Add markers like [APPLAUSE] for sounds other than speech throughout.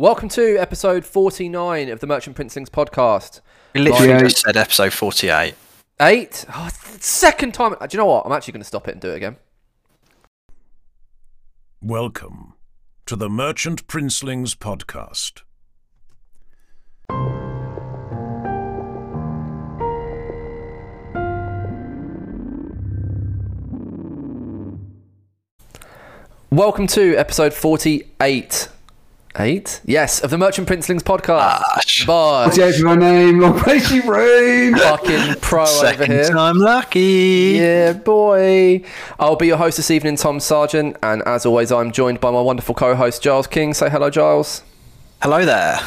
Welcome to episode 49 of the Merchant Princelings podcast. We literally Right. just said episode 48. Eight? Oh, th- second time. Do you know what? I'm actually going to stop it and do it again. Welcome to the Merchant Princelings podcast. Welcome to episode 48. Eight? Yes, of the Merchant Princelings podcast. Ah, Gosh. Boy, What's my name? Long may she reign. fucking pro over Second here. time lucky. Yeah, boy. I'll be your host this evening, Tom Sargent, and as always, I'm joined by my wonderful co-host Giles King. Say hello, Giles. Hello there.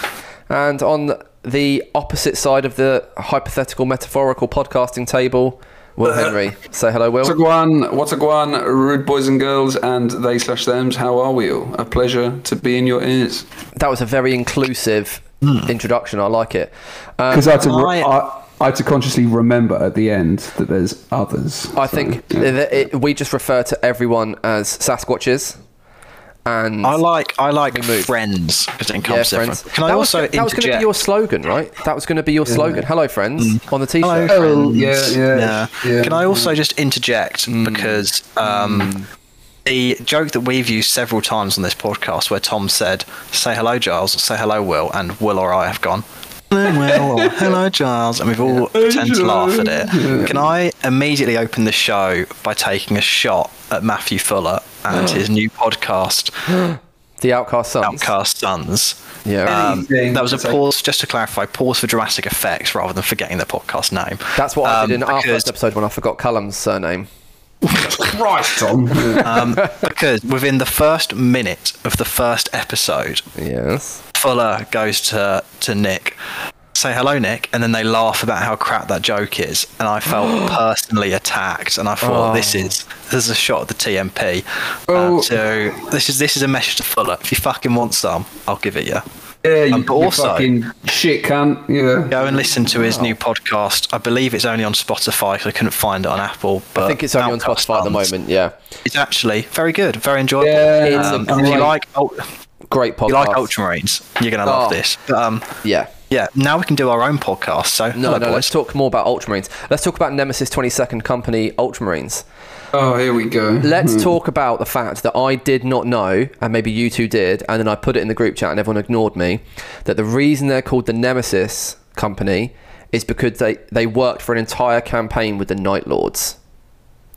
And on the opposite side of the hypothetical, metaphorical podcasting table, Will Henry. Say hello, Will. What's a guan? What's a guan? Rude boys and girls and they slash thems. How are we all? A pleasure to be in your ears. That was a very inclusive introduction. I like it. Um, Because I, had to I- I, I had to consciously remember at the end that there's others. I So, think yeah. that it, we just refer to everyone as Sasquatches. And I like I like move. friends because it yeah, friends. everyone. Can I that was, also that was going to be your slogan, right? That was going to be your slogan. Hello, friends, on the t-shirt. Hello. Oh, yeah, yeah, yeah. yeah. Can I also just interject because um, the joke that we've used several times on this podcast, where Tom said, "Say hello, Giles," "Say hello, Will," and Will or I have gone. Hello, Will. or Hello, [LAUGHS] Giles, and we've all tend to laugh at it. Can I immediately open the show by taking a shot at Matthew Fuller and his new [GASPS] podcast, The Outcast Sons. Outcast Sons? Yeah. Um, that was a pause, just to clarify, pause for dramatic effects rather than forgetting the podcast name. That's what I Um, did in our because- first episode when I forgot Callum's surname. Christ, Tom. [LAUGHS] Um, because within the first minute of the first episode, Yes. Fuller goes to to Nick, say hello, Nick, and then they laugh about how crap that joke is, and I felt [GASPS] personally attacked, and I thought this is this is a shot at the TMP. Oh. Um, so this is this is a message to Fuller. If you fucking want some, I'll give it you. yeah, you, Um, but you also- fucking shit cunt. Yeah. Go and listen to his new podcast. I believe it's only on Spotify because I couldn't find it on Apple. But I think it's only on Outcast Spotify at the moment. Yeah. It's actually very good, very enjoyable. Yeah, It's Um, a if you great- like, ul- Great podcast. If you like Ultramarines, you're gonna love Oh. this. But, um, Yeah. Yeah, now we can do our own podcast. So No, hello, no, let's talk more about Ultramarines. Let's talk about Nemesis 22nd Company Ultramarines. Oh, here we go. Let's hmm. talk about the fact that I did not know, and maybe you two did, and then I put it in the group chat and everyone ignored me, that the reason they're called the Nemesis Company is because they, they worked for an entire campaign with the Night Lords.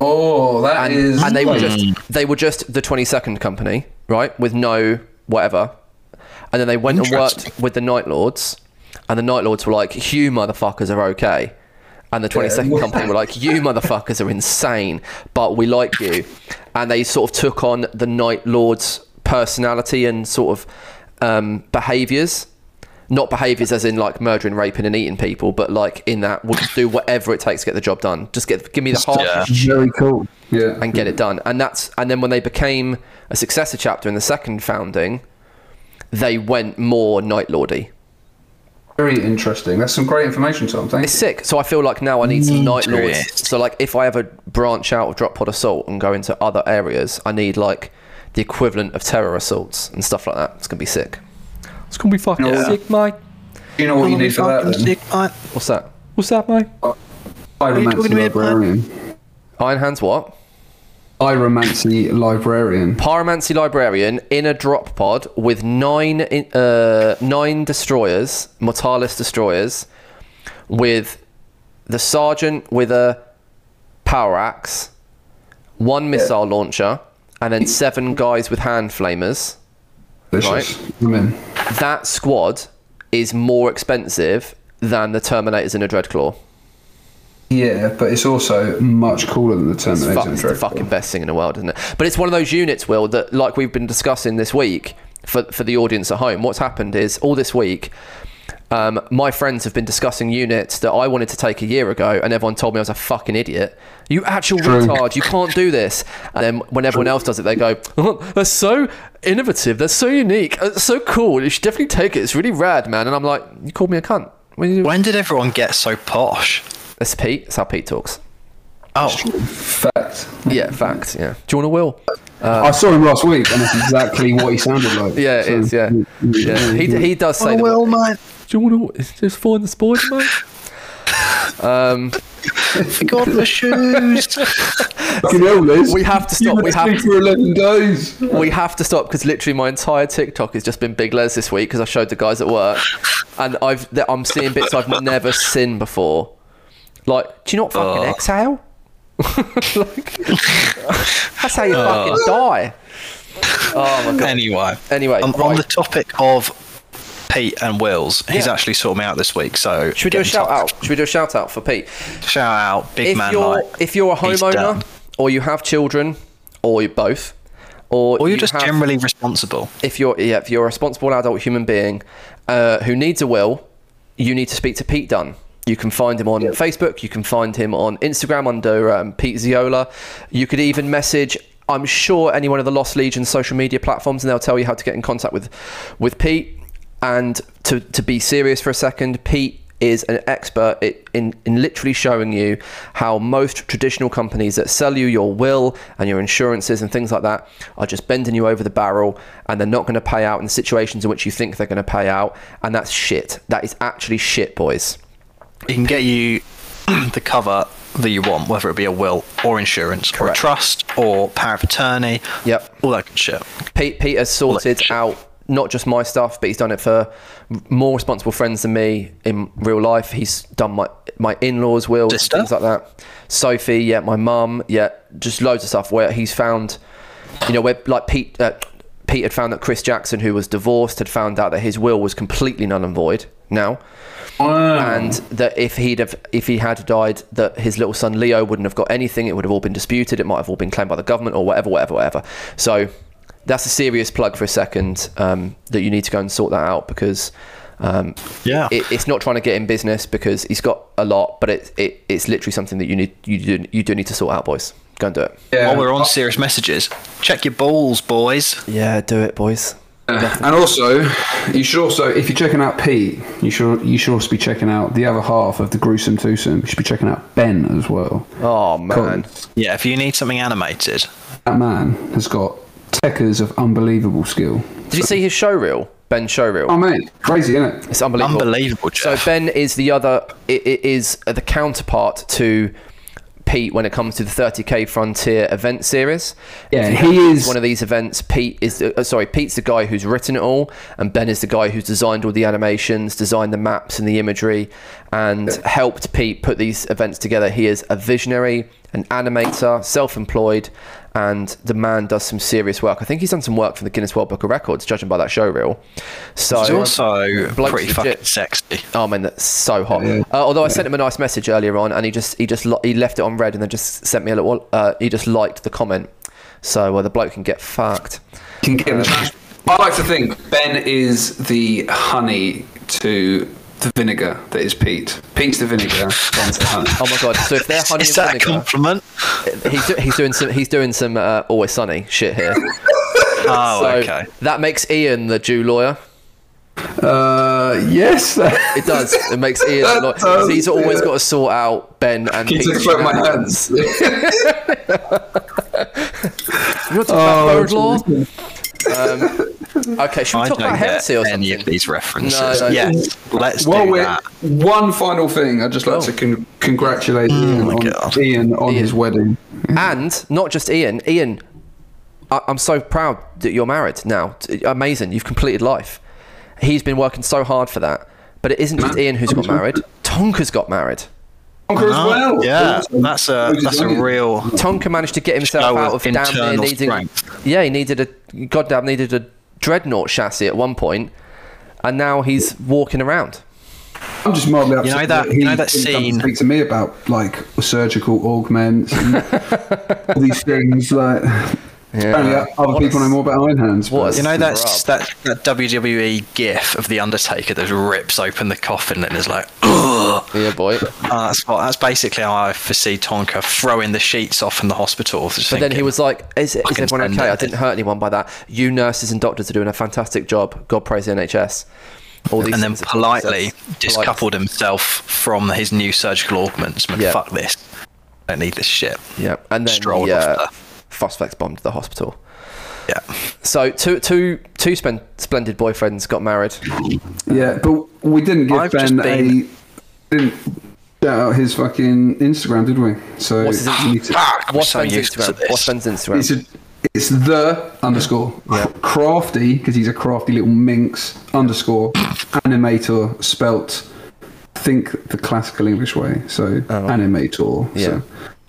Oh, that And, is. and they were just hmm. they were just the 22nd Company, right? With no whatever. And then they went and worked with the Night Lords, and the Night Lords were like, "You motherfuckers are okay," and the 22nd [LAUGHS] Company were like, "You motherfuckers are insane, but we like you," and they sort of took on the Night Lords' personality and sort of um, behaviors. Not behaviors as in like murdering, raping, and eating people, but like in that we'll just do whatever it takes to get the job done. Just get give me the harshest very cool. Yeah. and get it done. And that's and then when they became a successor chapter in the second founding, they went more Night Lordy. Very interesting. That's some great information, Tom. Thank It's you. sick. So I feel like now I need some Night Lords. So like if I ever branch out of Drop Pod Assault and go into other areas, I need like the equivalent of terror assaults and stuff like that. It's gonna be sick. It's gonna be fucking Yeah. sick, mate. Do you know what you need for that then? sick, mate. What's that? What's that, mate? talking Pyromancy about, librarian. Iron Hands what? Pyromancy librarian. Pyromancy Librarian in a drop pod with nine in- uh, nine destroyers, Mortalis destroyers, with the sergeant with a power axe, one missile launcher, and then seven guys with hand flamers. Delicious. I'm in. That squad is more expensive than the Terminators in a Dreadclaw. Yeah, but it's also much cooler than the It's, Terminator. fu- it's the fucking best thing in the world, isn't it? But it's one of those units, Will, that like we've been discussing this week for for the audience at home. What's happened is all this week, um, my friends have been discussing units that I wanted to take a year ago, and everyone told me I was a fucking idiot. You actual True. retard! You can't do this. And then when everyone else does it, they go, oh, "They're so innovative. They're so unique. It's so cool. You should definitely take it. It's really rad, man." And I'm like, "You called me a cunt." When you When did everyone get so posh? That's Pete. That's how Pete talks. Oh, Fact. Yeah, fact. Yeah. Do you want a will? I saw him last week, and that's exactly what he sounded like. [LAUGHS] Yeah, it is. Yeah, yeah. He, he does say. the- well, mate. Do you want to just find the spider, mate? Um, [LAUGHS] Forgot the shoes. Fucking hell, Liz. We have to You stop, we have to- for 11 days. we have to stop because literally my entire TikTok has just been Big Les this week because I showed the guys at work, and I've I'm seeing bits I've never seen before. Like, do you not fucking Oh. exhale? like, [LAUGHS] that's how you fucking die. Oh my god. Anyway, Anyway, um, right. on the topic of Pete and Wills, he's actually sorted me out this week. So Should we do a shout touch. out? Should we do a shout out for Pete? Shout out, big if man you're Mike. if you're a homeowner or you have children or you're both or, Or you're you just have- generally responsible. if you're yeah, if you're a responsible adult human being uh, who needs a will, you need to speak to Pete Dunn. You can find him on Facebook. You can find him on Instagram under um, Pete Ziola. You could even message. I'm sure any one of the Lost Legion social media platforms, and they'll tell you how to get in contact with with Pete. And to to be serious for a second, Pete is an expert in, in literally showing you how most traditional companies that sell you your will and your insurances and things like that are just bending you over the barrel and they're not going to pay out in the situations in which you think they're going to pay out. And that's shit. That is actually shit, boys. He can get you [CLEARS THROAT] the cover that you want, whether it be a will or insurance or a trust or power of attorney. Yep. All that good shit. Pete, Pete has sorted out not just my stuff, but he's done it for more responsible friends than me in real life. He's done my my in-laws' wills, and Sister? things like that. Sophie, yeah, my mum, yeah, just loads of stuff where he's found, you know, where like Pete. Uh, Pete had found that Chris Jackson, who was divorced, had found out that his will was completely null and void now, Wow. and that if he'd have if he had died, that his little son Leo wouldn't have got anything. It would have all been disputed. It might have all been claimed by the government or whatever, whatever, whatever. So that's a serious plug for a second um, that you need to go and sort that out because um, Yeah. it, it's not trying to get in business because he's got a lot, but it, it it's literally something that you need you do you do need to sort out, boys. Go and do it. yeah. While we're on serious messages, check your balls, boys. Yeah, do it, boys. And also, you should also, if you're checking out Pete, you should you should also be checking out the other half of the gruesome twosome. You should be checking out Ben as well. Oh man, 'Cause Yeah, if you need something animated, That man has got techers of unbelievable skill. did you see his show reel? Ben show reel. Oh mate, crazy, isn't it? It's unbelievable. unbelievable, So Ben is the other. It, it is the counterpart to Pete when it comes to the 30k Frontier event series. Yeah, he is- one of these events. Pete is the, uh, sorry. Pete's the guy who's written it all, and Ben is the guy who's designed all the animations, designed the maps and the imagery, and helped Pete put these events together. He is a visionary, an animator, self-employed, and the man does some serious work. I think he's done some work for the Guinness World Book of Records, judging by that show reel. So He's also Bloke's pretty legit. fucking sexy. Oh man, that's so hot. Uh, although I sent him a nice message earlier on, and he just he just he left it on red, and then just sent me a little. Uh, he just liked the comment, so uh, the bloke can get fucked. Can get in the trash. I like to think Ben is the honey to the vinegar that is Pete. Pete's the vinegar. Honey. [LAUGHS] Oh my god! So if they're honey Is and that a compliment? he's, do- he's doing some he's doing some uh, always sunny shit here. [LAUGHS] Oh, so okay. that makes Ian the Jew lawyer. Uh, yes. It does. It makes [LAUGHS] Ian. That the does, he's always yeah. got to sort out Ben and Can you Pete's take a photo of my shenanigans. hands? You want to talk about bird law? Um, [LAUGHS] okay, should we I talk don't about get heresy or any something? of these references. No, no. Yes, let's Well, do that. one final thing. I'd just like to oh. con- congratulate oh Ian, Oh my on, Ian on Ian. his wedding. And not just Ian. Ian, I- I'm so proud that you're married now. Amazing. You've completed life. He's been working so hard for that. But it isn't just Ian who's got married. Tonka's got married. Conquer as Oh, well. yeah, Awesome. that's a that's a real. Tonka managed to get himself out of of damn near needing. strength. Yeah, he needed a goddamn needed a dreadnought chassis at one point, and now he's walking around. I'm just mildly upset know that- he you know that to scene- speak to me about like surgical augments and [LAUGHS] all these things. Like apparently other What people a- know more about Iron Hands. what You know that's that that WWE gif of the Undertaker that rips open the coffin and is like, Ugh! Yeah, boy. Uh, that's what, that's basically how I foresee Tonka throwing the sheets off in the hospital. Just But then he was like, "Is, is everyone spend okay? I didn't hurt anyone by that. You nurses and doctors are doing a fantastic job. God praise the NHS." All these and then things that Tonka politely says. Polite. discoupled himself from his new surgical augments. and went, Yeah. fuck this. I don't need this shit. Yeah, and then Strolled the, off Phosphex bombed the hospital. Yeah. So two, two, two spen- splendid boyfriends got married. Yeah, but we didn't give I've Ben just been- a didn't shout out his fucking Instagram, did we? So What's his you to- ah, Fuck, What's so Ben's Instagram? What's Ben's Instagram? It's, a, it's the underscore crafty because he's a crafty little minx underscore animator spelt think the classical English way. So oh. animator. Oh. yeah, So.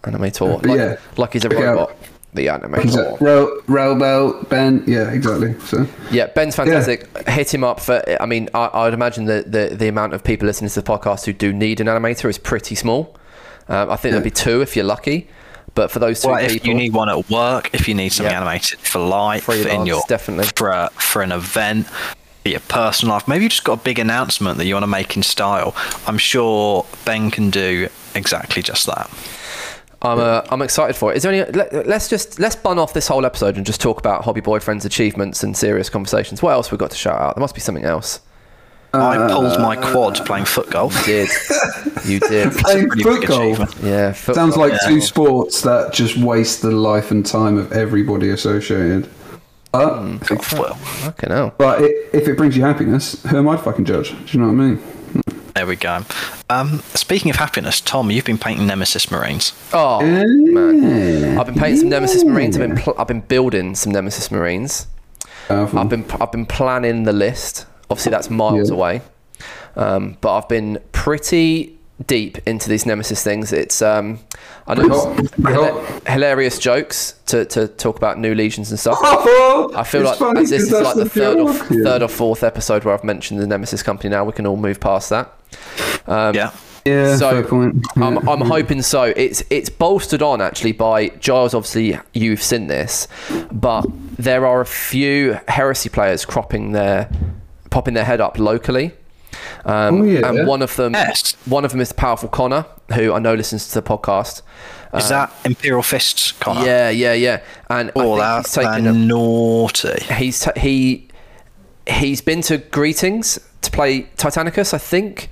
animator. But Like, yeah, like he's a check robot. The animator. He's a Rail, Railbell, Ben. Yeah, exactly. So Yeah, Ben's fantastic. Hit him up for. I mean, I, I would imagine that the the amount of people listening to the podcast who do need an animator is pretty small. Um, I think there'd be two if you're lucky, but for those two Well, if you need one at work, if you need something Yeah. animated for life, for in your definitely. for a, for an event, for your personal life, maybe you just got a big announcement that you want to make in style. I'm sure Ben can do exactly just that. I'm uh, I'm excited for it. Is there any? Let, let's just let's bun off this whole episode and just talk about hobby boyfriends' achievements and serious conversations. What else we got to shout out? There must be something else. I uh, pulled my uh, quad playing foot golf. You did you [LAUGHS] did? playing pretty foot golf. Yeah. foot- sounds like Yeah. two sports that just waste the life and time of everybody associated. Uh, but, Well, Fucking hell. but it, if it brings you happiness, who am I to fucking judge? Do you know what I mean? There we go. Um, speaking of happiness, Tom, you've been painting Nemesis Marines. Oh man, I've been painting some Nemesis Marines. I've been pl- I've been building some Nemesis Marines. Powerful. I've been I've been planning the list. Obviously, that's miles Yeah. away, um, but I've been pretty deep into these Nemesis things. It's um, I know Pretty hot, hila- hilarious jokes to, to talk about new legions and stuff. I I feel like as this is like the third or third or fourth episode where I've mentioned the Nemesis company. Now we can all move past that. Yeah. Yeah, So. I'm, I'm hoping so. It's it's bolstered on actually by Giles. Obviously, you've seen this, but there are a few heresy players cropping their popping their head up locally. Um, Oh, yeah. and one of them, Yes. one of them is the powerful Connor, who I know listens to the podcast. Is that Imperial Fists, Connor? Yeah, yeah, yeah. And Oh, that that's he's taken a naughty. he's t- he he's been to greetings to play Titanicus, I think.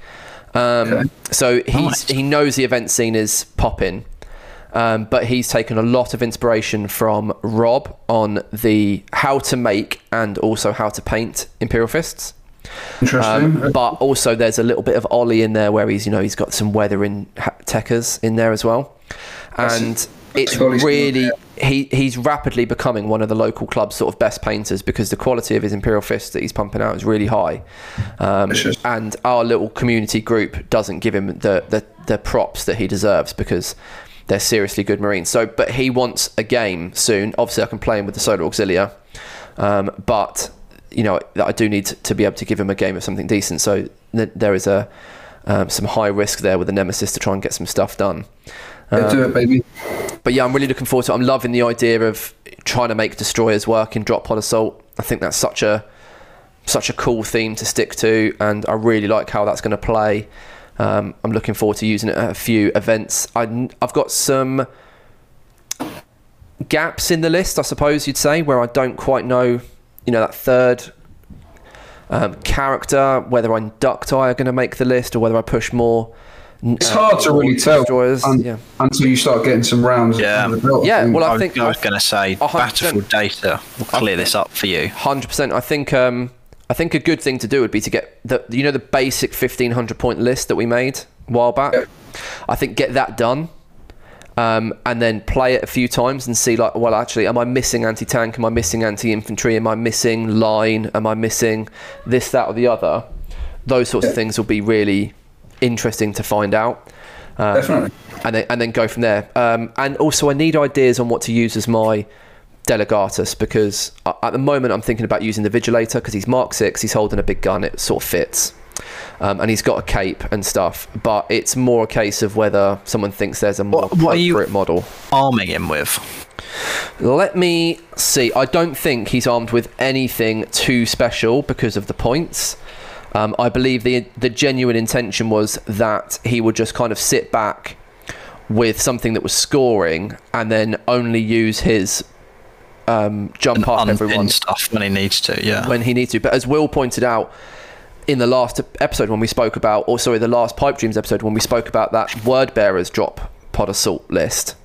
Um, So he's he knows the event scene is popping, um, but he's taken a lot of inspiration from Rob on the how to make and also how to paint Imperial Fists. Interesting. Um, but also there's a little bit of Ollie in there where he's you know he's got some weathering ha- techers in there as well, and it's really he he's rapidly becoming one of the local club's sort of best painters because the quality of his Imperial Fist that he's pumping out is really high, um, and our little community group doesn't give him the, the the props that he deserves because they're seriously good Marines. So, but he wants a game soon. Obviously, I can play him with the Solar Auxilia, um, but you know I do need to, be able to give him a game of something decent. So th- there is a um, some high risk there with the Nemesis to try and get some stuff done. Yeah, do it, baby. But yeah, I'm really looking forward to it. I'm loving the idea of trying to make destroyers work in drop pod assault. I think that's such a such a cool theme to stick to, and I really like how that's going to play. Um, I'm looking forward to using it at a few events. I, I've got some gaps in the list, I suppose you'd say, where I don't quite know, you know, that third um, character, whether Inducti are going to make the list or whether I push more. It's hard to really tell Destroyers, un- yeah. until you start getting some rounds. Yeah. the belt, Yeah, think. well, I I think I was I- going to say, a hundred Battlefield data will clear this up for you. Hundred percent. I think um, I think a good thing to do would be to get the you know the basic fifteen hundred point list that we made a while back. Yeah. I think get that done, um, and then play it a few times and see like, well, actually, am I missing anti tank? Am I missing anti infantry? Am I missing line? Am I missing this, that, or the other? Those sorts of things will be really interesting to find out. Um, Definitely. and then and then go from there. Um, and also, I need ideas on what to use as my delegatus because uh, at the moment I'm thinking about using the Vigilator because he's Mark Six, he's holding a big gun, it sort of fits, um, and he's got a cape and stuff. But it's more a case of whether someone thinks there's a more What- what are you- appropriate model. Arming him with. Let me see. I don't think he's armed with anything too special because of the points. Um, I believe the the genuine intention was that he would just kind of sit back with something that was scoring and then only use his um, jump up everyone stuff when he needs to, yeah. when he needs to. But as Will pointed out in the last episode when we spoke about, or sorry, the last Pipe Dreams episode when we spoke about that Word Bearers drop pod assault list,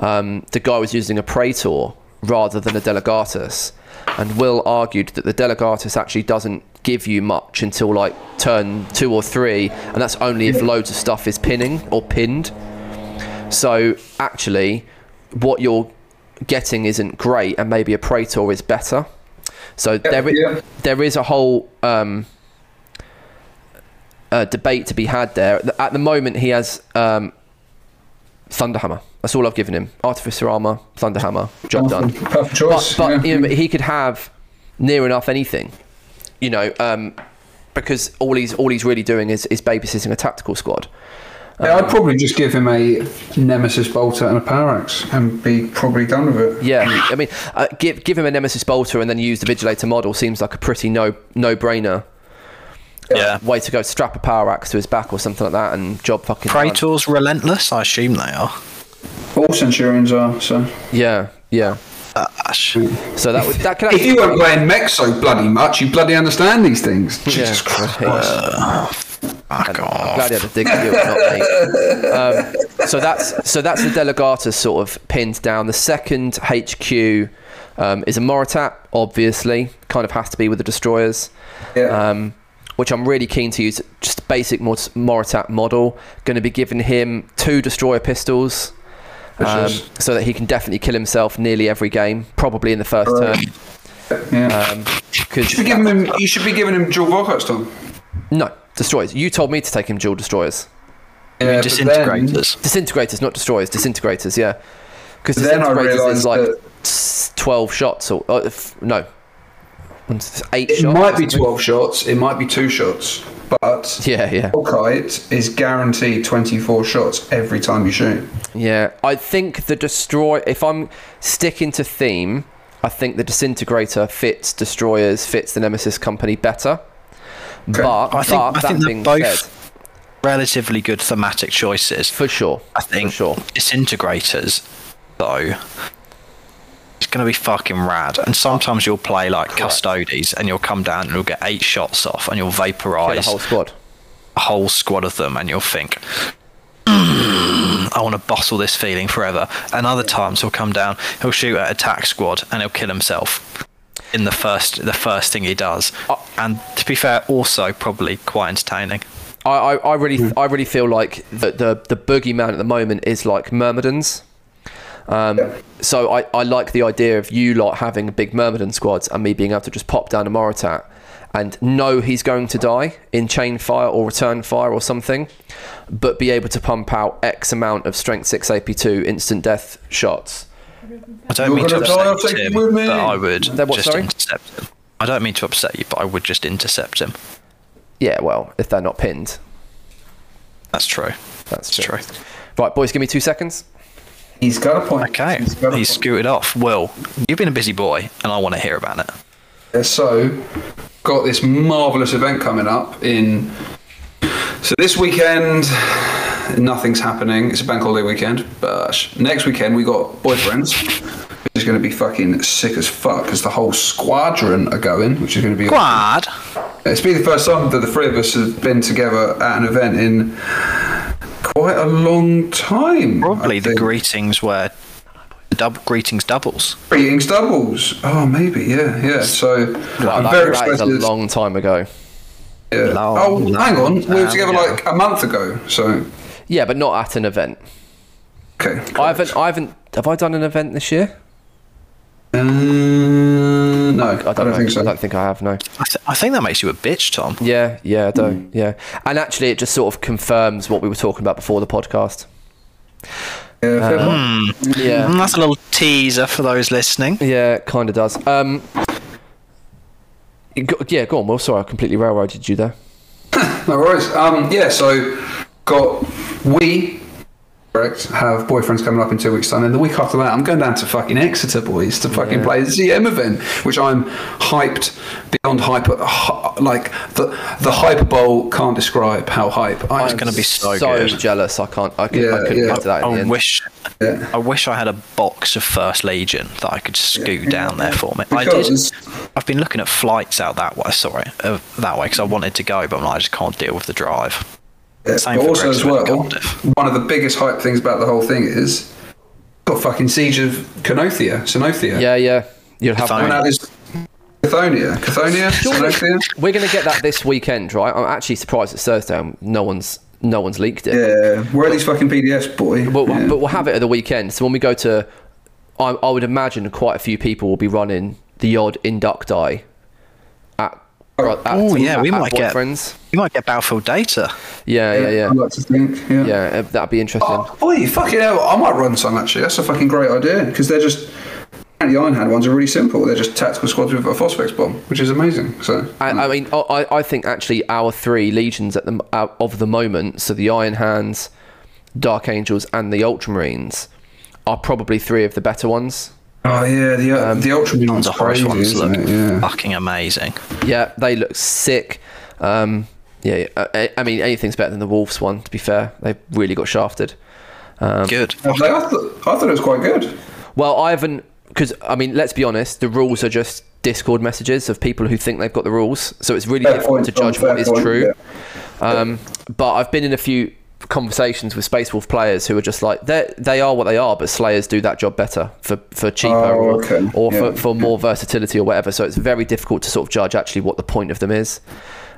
um, the guy was using a Praetor rather than a Delegatus, and Will argued that the Delegatus actually doesn't give you much until like turn two or three, and that's only if loads of stuff is pinning or pinned. So actually, what you're getting isn't great, and maybe a Praetor is better. So there, yeah. there is a whole um, uh, debate to be had there. At the moment, he has um, Thunderhammer. That's all I've given him. Artificer armor, Thunderhammer, job done. Perfect choice. But, but yeah. you know, he could have near enough anything, you know, um, because all he's all he's really doing is, is babysitting a tactical squad. Yeah, I'd probably just give him a Nemesis bolter and a power axe and be probably done with it. Yeah, I mean, uh, give give him a Nemesis bolter and then use the Vigilator model seems like a pretty no no brainer. Yeah. Way to go! Strap a power axe to his back or something like that, and job fucking done. Praetors relentless. I assume they are. All Centurions are, so. Yeah, yeah. Ash. So that would that could If you weren't playing mech so bloody much, you bloody understand these things. Jesus Yeah, Christ. Fuck I'm off. glad he had a dig at you, not me. Um, so that's so that's the Delegatus sort of pinned down. The second HQ um, is a Moritat, obviously, kind of has to be with the destroyers. Yeah. Um, which I'm really keen to use. Just basic Moritat model. Going to be giving him two destroyer pistols. Um, so that he can definitely kill himself nearly every game, probably in the first Right. turn. yeah. Um, 'cause- you, should be giving him, you should be giving him dual Volkites, Tom. no, destroyers. You told me to take him dual destroyers. Yeah, but Disintegrators. Disintegrators, not destroyers. Disintegrators, yeah. Because Then I disintegrators is realised like that- twelve shots or uh, f- no, eight It shots. might be or something. 12 shots, it might be two shots, but Yeah, yeah, Volkite is guaranteed 24 shots every time you shoot. yeah. I think the destroy. If I'm sticking to theme, I think the disintegrator fits destroyers, fits the Nemesis company better. But, I think- but I think that they're being both said, Relatively good thematic choices. for sure, I think for sure. disintegrators, though, it's going to be fucking rad. And sometimes you'll play like Custodes and you'll come down and you'll get eight shots off and you'll Yeah, the vaporize whole squad. a whole squad of them and you'll think, "Mm, I want to bottle this feeling forever. And other times he'll come down, he'll shoot at attack squad and he'll kill himself in the first the first thing he does. And to be fair, also probably quite entertaining. I, I, I really I really feel like the, the the boogeyman at the moment is like Myrmidons. Um, so I, I like the idea of you lot having big Myrmidon squads and me being able to just pop down a Moritat and know he's going to die in chain fire or return fire or something, but be able to pump out X amount of strength six AP2 instant death shots. I don't You're mean to gonna die, I'll upset take him, you with me. but I would Then what, just sorry? intercept him. I don't mean to upset you, but I would just intercept him. Yeah, well, if they're not pinned, That's true. that's That's true. Right, boys, give me two seconds. He's got a point. Okay, He's got a he's point. scooted off. Well, you've been a busy boy, and I want to hear about it. Yeah, So, got this marvelous event coming up in. So this weekend, nothing's happening. It's a bank holiday weekend. But next weekend we got boyfriends, is going to be fucking sick as fuck because the whole squadron are going, which is going to be. Quad. It's been the first time that the three of us have been together at an event in quite a long time. Probably the greetings were dub- greetings doubles. Greetings doubles. Oh, maybe, yeah, yeah. So Wow, I'm that, very that is a long time ago. Yeah. Long, oh, long hang on. We were together ago. like a month ago. So, Yeah, but not at an event. okay. I haven't. I haven't. Have I done an event this year? Uh, no, I I don't, don't, think so. I don't think I have. No. I, th- I think that makes you a bitch, Tom. Yeah, yeah, I do. Yeah, and actually, it just sort of confirms what we were talking about before the podcast. Yeah, fair point. Yeah, Mm, that's a little teaser for those listening. yeah, it kind of does. Um, go- yeah, go on. Well, sorry, I completely railroaded you there. [COUGHS] No worries. Um, yeah, so got we correct have boyfriends coming up in two weeks' time, and the week after that, I'm going down to fucking Exeter, boys, to fucking play the CM event, which I'm hyped beyond hyper. Like the the hyperbole can't describe how hype. I am going to be so, so jealous. I can't. I, could, Yeah, I couldn't yeah. get to that I end. wish, Yeah. I wish I had a box of First Legion that I could scoot down there for me. I did. I've been looking at flights out that way. Sorry, uh, that way because I wanted to go, but I'm like, I just can't deal with the drive. Yeah, Same but also Greg's as well, one of the biggest hype things about the whole thing is got fucking siege of Canothia, Sanothia. Yeah, yeah. You'll have Fine. And that. now Cthonia, Cthonia, Sanothia. We're going to get that this weekend, right? I'm actually surprised it's Thursday. and No one's no one's leaked it. Yeah, where are these fucking PDFs, boy? But, yeah. but we'll have it at the weekend. So when we go to, I, I would imagine quite a few people will be running the odd inducti at. at Oh, yeah, we might get- boyfriends. You might get Battlefield data. Yeah, yeah, yeah. I yeah, like to think. Yeah. yeah. uh, That'd be interesting. Oh, boy, fucking hell! I might run some actually. That's a fucking great idea because they're just. The Iron Hand ones are really simple. They're just tactical squads with a phosphex bomb, which is amazing. So I, I mean, I, I think actually our three legions at the of the moment, so the Iron Hands, Dark Angels, and the Ultramarines, are probably three of the better ones. Oh yeah, the uh, the Ultra The Horus crazy, ones look it? Yeah. fucking amazing. Yeah, they look sick. Um, yeah, I, I mean, anything's better than the Wolves one. To be fair, they really got shafted. Um, Good. I thought, I thought it was quite good. Well, I haven't because I mean, let's be honest. The rules are just Discord messages of people who think they've got the rules, so it's really Fair difficult point, to judge what fair is true. yeah. Um, but I've been in a few conversations with Space Wolf players who are just like they they are what they are, but Slayers do that job better for for cheaper Oh, or, okay. or Yeah. for, for more versatility or whatever. So it's very difficult to sort of judge actually what the point of them is.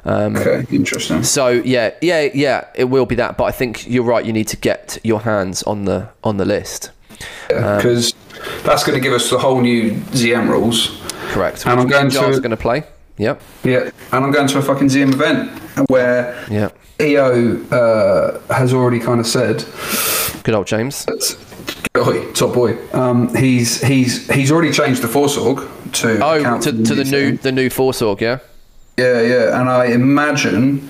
Um, okay, interesting. So yeah, yeah, yeah, it will be that. But I think you're right. You need to get your hands on the on the list. Because um, that's going to give us the whole new ZM rules. Correct. And I'm going to- going to play. Yep. Yeah, and I'm going to a fucking ZM event where Yeah. EO uh, has already kind of said, Good old James. Top boy. Um, he's he's he's already changed the force org to Oh, to, to the new the new force org, yeah. Yeah, yeah, and I imagine.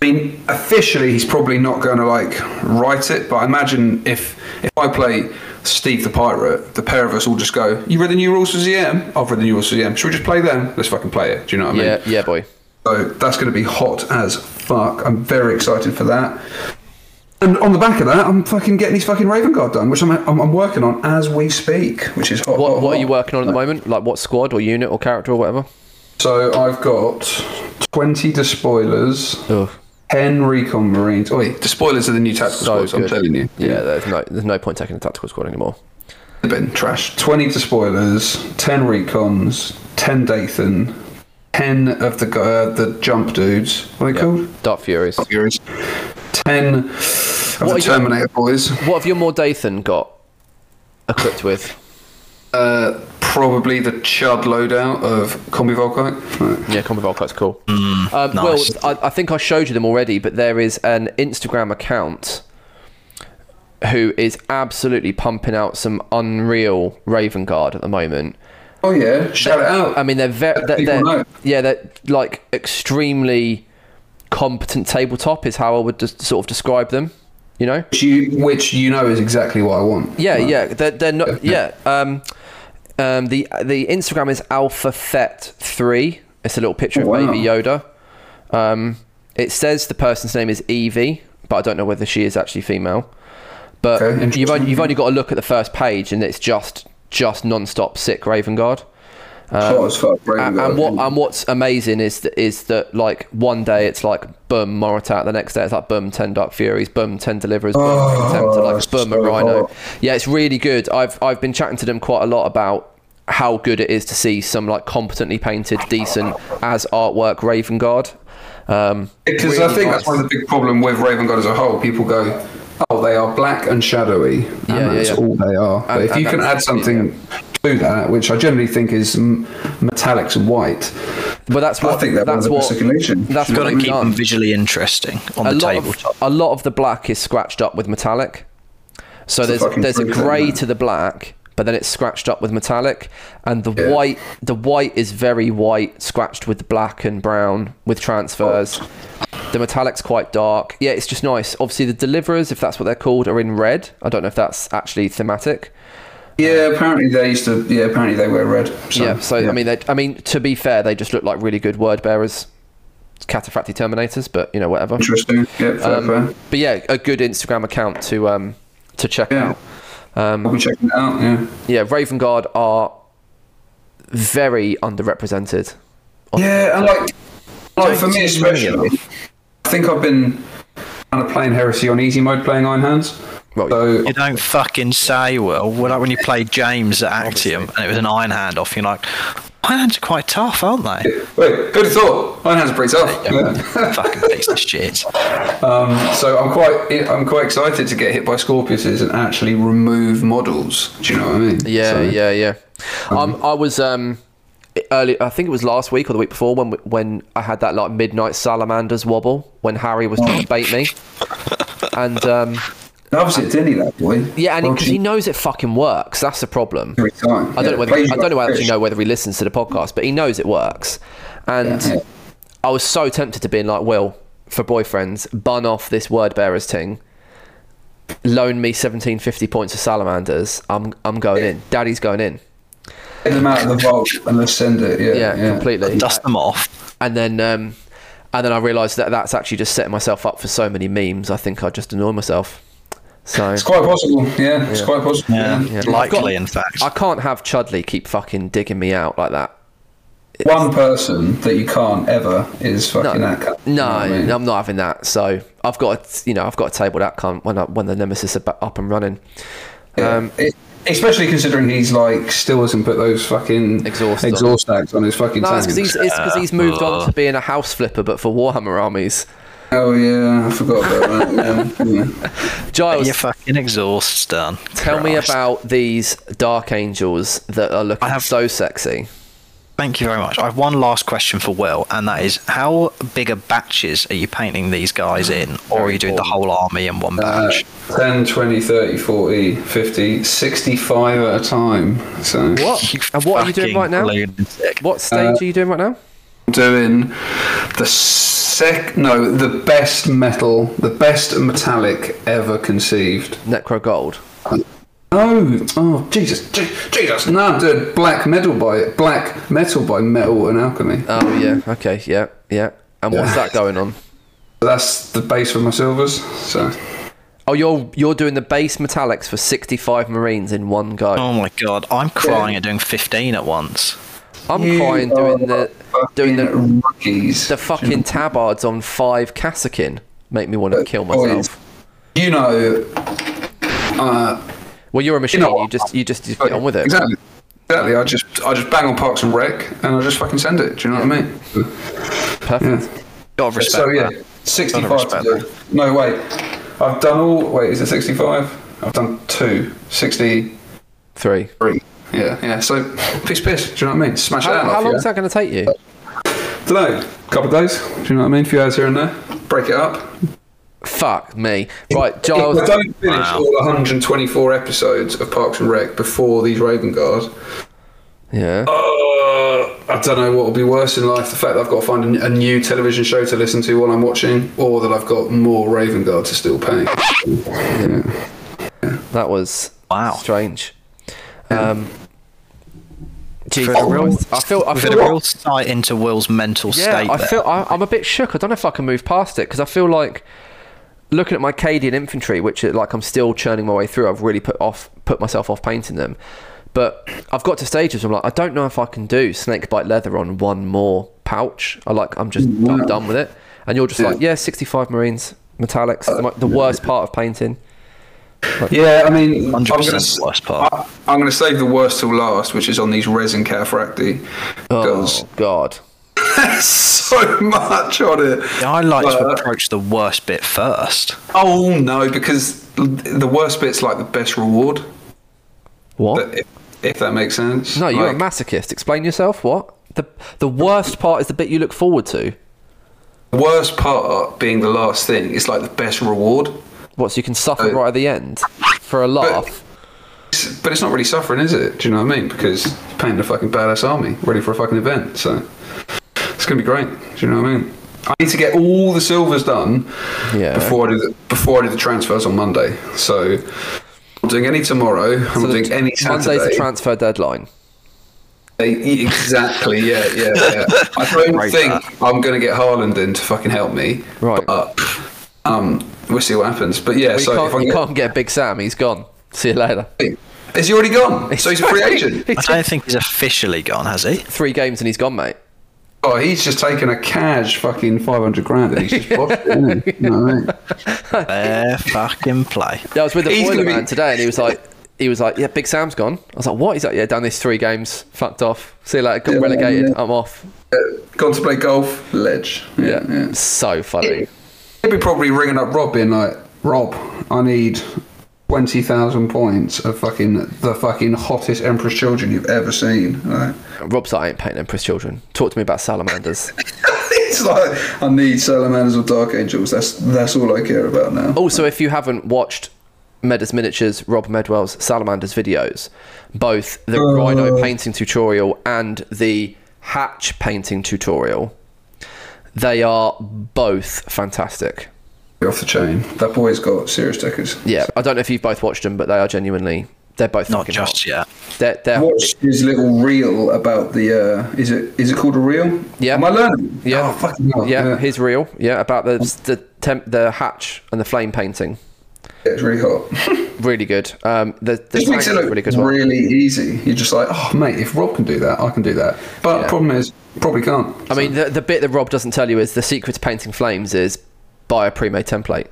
I mean, officially, he's probably not going to like write it, but I imagine if if I play Steve the Pirate, the pair of us will just go. You read the new rules for ZM? I've read the new rules for ZM. Should we just play them? Let's fucking play it. Do you know what I mean? Yeah, yeah, boy. So that's going to be hot as fuck. I'm very excited for that. And on the back of that, I'm fucking getting his fucking Raven Guard done, which I'm, I'm, I'm working on as we speak, which is hot. What hot, what are you working on at the moment? Like what squad or unit or character or whatever? So I've got 20 despoilers, Ugh. 10 recon marines. Oh, wait, spoilers are the new tactical So squads, I'm telling you. Yeah, there's no there's no point taking a tactical squad anymore. They've been trash. 20 despoilers, 10 recons, 10 Deythan, 10 of the, uh, the jump dudes. What are they called? Dark Furies. Furies. 10 of What the Terminator boys. What have your Mor Deythan got equipped with? Uh, probably the Chud loadout of Combi Volkite. Yeah, Combi Volkite's cool. um, nice. Well, I, I think I showed you them already, but there is an Instagram account who is absolutely pumping out some unreal Raven Guard at the moment. Oh yeah, shout it out. I mean, they're very, they're, they're yeah, they're like extremely competent tabletop is how I would just sort of describe them. You know? which you, which you know is exactly what I want. Yeah, yeah, they're, they're not. Yeah, um, um, the the Instagram is Alpha Fet Three. It's a little picture of Oh, wow. Baby Yoda. Um, it says the person's name is Evie, but I don't know whether she is actually female. But you've only, you've only got to look at the first page, and it's just just non-stop sick Raven Guard. As fuck. And, and what and what's amazing is that is that like one day it's like boom Moritat, the next day it's like boom ten Dark Furies, boom ten Deliverers, boom Oh, Contemptor, like boom so Rhino. hot. Yeah, it's really good. I've I've been chatting to them quite a lot about how good it is to see some like competently painted, decent as artwork Raven Guard. Um, Because I think nice. that's one of the big problem with Raven Guard as a whole. People go, "Oh, they are black and shadowy, and Yeah, yeah, that's yeah. all they are." But And- if you can add that's- something to that, which I generally think is m- metallics and white, But that's what I think that that's was a what second legion. that's You know what what I we've mean? Keep done. them visually interesting on a the lot tabletop. of a lot of the black is scratched up with metallic. So It's there's fucking there's a grey to the black, but then it's scratched up with metallic, and the Yeah. white the white is very white, scratched with black and brown with transfers. The metallic's quite dark. Yeah, it's just nice. Obviously, the deliverers, if that's what they're called, are in red. I don't know if that's actually thematic. Yeah, apparently they used to. Yeah, apparently they wear red. So, yeah. So I mean, they, I mean, to be fair, they just look like really good word bearers, cataphracti terminators. But you know, whatever. interesting. Yeah, fair, Um, fair. but yeah, a good Instagram account to um to check Yeah. out. Um, I'll be checking it out. Yeah. yeah, Raven Guard are very underrepresented. Yeah, and like, like for me Don't see many of especially, I think I've been. Kind of playing Heresy on easy mode, playing Iron Hands. Well, So You don't fucking say, Well, like when you played James at Actium and it was an iron hand off, you're like, iron hands are quite tough, aren't they? wait, good thought. Iron Hands are pretty tough. Yeah. [LAUGHS] fucking piece of shit. So I'm quite I'm quite excited to get hit by Scorpiuses and actually remove models. Do you know what I mean? Yeah, So- yeah, yeah. Um, I was um, early. I think it was last week or the week before when when I had that like midnight salamanders wobble when Harry was trying to bait me, and um, Obviously, it's any that boy. yeah, and because he knows it fucking works. That's the problem. every time. I don't Yeah, know whether plays I don't know like actually fish. know whether he listens to the podcast, but he knows it works. And Yeah. I was so tempted to be like, Will, for boyfriends, bun off this word bearers thing. Loan me seventeen fifty points of salamanders. I'm I'm going in. Daddy's going in. Get them out of the vault and let's send it. Yeah, Yeah, yeah. completely. Dust them off. And then um, and then I realised that that's actually just setting myself up for so many memes. I think I just annoy myself. So It's quite possible. Yeah, it's quite possible. Yeah, Yeah. likely, I've got- in fact. I can't have Chudley keep fucking digging me out like that. One person that you can't ever is fucking that cunt. You know No, what I mean? I'm not having that. So I've got, to, you know, I've got to table that cunt when I, when the nemesis are up and running. Yeah. Um, It- especially considering he's like still hasn't put those fucking Exhaust on. exhaust tags on his fucking No, it's because he's, it's 'cause he's moved on to being a house flipper, but for Warhammer armies. Oh yeah, I forgot about that. Yeah. yeah. [LAUGHS] Giles, Your fucking exhaust's done. tell me about these dark angels that are looking I have- so sexy. Thank you very much. I have one last question for Will, and that is how big bigger batches are you painting these guys in, or are you doing the whole army in one Uh, batch? 10, 20, 30, 40, 50, 65 at a time. So What? And what are you doing right now? lunatic. What stage are you doing right now? I'm doing the sec no, the best metal, the best metallic ever conceived. Necro Gold. Oh, oh, Jesus, Je- Jesus! No, I'm doing black metal by black metal by metal and alchemy. Oh yeah. Okay. Yeah. Yeah. And what's Yeah. that going on? That's the base for my silvers. So Oh, you're you're doing the base metallics for 65 Marines in one go. Oh my god, I'm crying at doing 15 at once. I'm You crying doing the doing the fucking rookies. the fucking tabards on five Kassakin make me want to kill myself. You know, uh, Well, you're a machine. know You just you just, you get on with it. Exactly. Exactly. I just I just bang on Parks and Rec and I just fucking send it. Do you know what I mean? Perfect. God respect So yeah, that. 65 to do. No, wait. I've done all. Wait, is it 65? I've done two. 63. Three. Yeah, yeah. So piss, piss. Do you know what I mean? Smash How, that how off. long yeah? is that going to take you? Don't know. A couple of days. Do you know what I mean? A few hours here and there. Break it up. Fuck me. Right, Giles. If I don't finish Wow. all 124 episodes of Parks and Rec before these Raven Guards, Yeah. uh, I don't know what will be worse in life: the fact that I've got to find a, a new television show to listen to while I'm watching, or that I've got more Raven Guard to still pay. Yeah. That was Wow. strange. Um, Jesus For the real- I feel. I We've feel. a real sight into Will's mental yeah, state I there. feel. I, I'm a bit shook. I don't know if I can move past it because I feel like looking at my Cadian infantry, which is like I'm still churning my way through. I've really put off, put myself off painting them. But I've got to stages where I'm like, I don't know if I can do snakebite leather on one more pouch. I like, I'm just, I'm done with it. And you're just like, yeah, 65 Marines, metallics, the, the worst part of painting. Yeah, I mean, I'm gonna, worst part. I, I'm going to save the worst till last, which is on these resin cataphracti. Because Oh God. [LAUGHS] so much on it. Yeah, I like to Uh, approach the worst bit first. Oh no, because the worst bit's like the best reward. What? If, if that makes sense. No, you're a masochist. Explain yourself. What? The the worst part is the bit you look forward to. The worst part being the last thing is like the best reward. What? So you can suffer Uh, right at the end for a laugh. It's- But it's not really suffering, is it? Do you know what I mean? Because you're painting a fucking badass army ready for a fucking event. So it's going to be great. Do you know what I mean? I need to get all the silvers done Yeah. before I do the, before I do the transfers on Monday. So I'm not doing any tomorrow. I'm So not doing any Monday's the transfer deadline. Exactly. Yeah, yeah, yeah. I don't think uh, I'm going to get Haaland in to fucking help me. Right. But um, we'll see what happens. But yeah, Well, so you, if I can't, you get, can't get Big Sam. He's gone. See you later. is he already gone? So he's a free agent. I don't think he's officially gone, has he? Three games and he's gone, mate. Oh, he's just taken a cash fucking 500 grand and he's just bought it, isn't he? You know what I mean? [LAUGHS] Fair fucking play. Yeah, I was with the He's boiler be- man today, and he was like, he was like, yeah, Big Sam's gone. I was like, what? He's like, yeah, done this three games, fucked off. See you later, got Yeah, relegated. yeah. I'm off. Uh, gone to play golf, ledge. Yeah, Yeah, yeah. so funny. He'd be probably ringing up Rob being like, Rob, I need 20,000 points of fucking the fucking hottest Emperor's Children you've ever seen. Like, Rob's like, I ain't painting Empress Children. Talk to me about salamanders. [LAUGHS] it's like, I need Salamanders or Dark Angels. That's, that's all I care about now. also, if you haven't watched Medas Miniatures, Rob Medwell's salamanders videos, both the uh. rhino painting tutorial and the hatch painting tutorial, they are both fantastic. Off the chain. That boy's got serious stickers. Yeah, I don't know if you've both watched them, but they are genuinely, they're both Not fucking just hot. yet. They're, they're Watched his little reel about the. Uh, is it is it called a reel? Yeah. Am I learning? Yeah. Oh, fucking hell. yeah, his reel. Yeah, about the the temp, the hatch and the flame painting. Yeah, it's really hot. [LAUGHS] Really good. Um, the the It makes tank it is look really good as well. really easy. You're just like, oh mate, if Rob can do that, I can do that. But Yeah. problem is, probably can't. I mean, the, the bit that Rob doesn't tell you is the secret to painting flames is buy a pre-made template.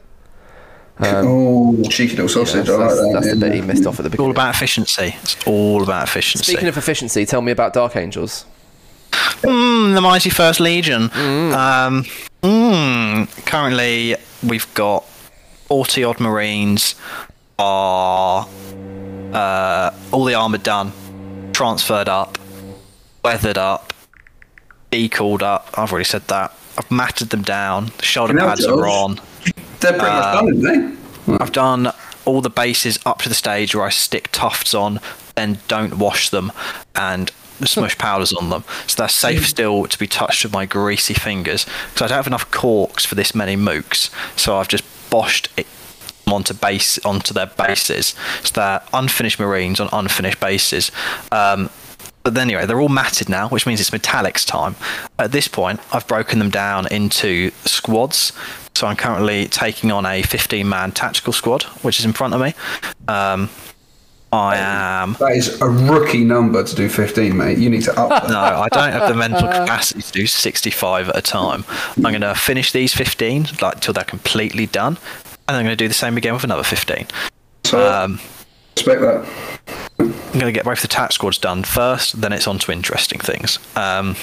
oh, cheeky little sausage. That's, like that's, that. that's the yeah. bit he missed off at the It's all about efficiency. It's all about efficiency. Speaking of efficiency, tell me about Dark Angels. Mm, the mighty First Legion. Um, mm, currently, we've got 40 odd Marines. Are uh, all the armour done, transferred up, weathered up, decalled up. I've already said that. I've matted them down. The shoulder pads are on. They're pretty much done, aren't they? I've done all the bases up to the stage where I stick tufts on, then don't wash them, and smush powders on them. So they're safe still to be touched with my greasy fingers. Because I don't have enough corks for this many mooks, so I've just boshed it onto base onto their bases. So they're unfinished marines on unfinished bases. Um, but anyway, they're all matted now, which means it's metallics time. At this point, I've broken them down into squads. So I'm currently taking on a 15-man tactical squad, which is in front of me. Um, I am. That is a rookie number to do 15, mate. You need to up that. No, I don't have the mental capacity to do 65 at a time. I'm going to finish these 15 like till they're completely done, and I'm going to do the same again with another 15. So, Um, respect that. I'm going to get both the tac squads done first, then it's on to interesting things. Um,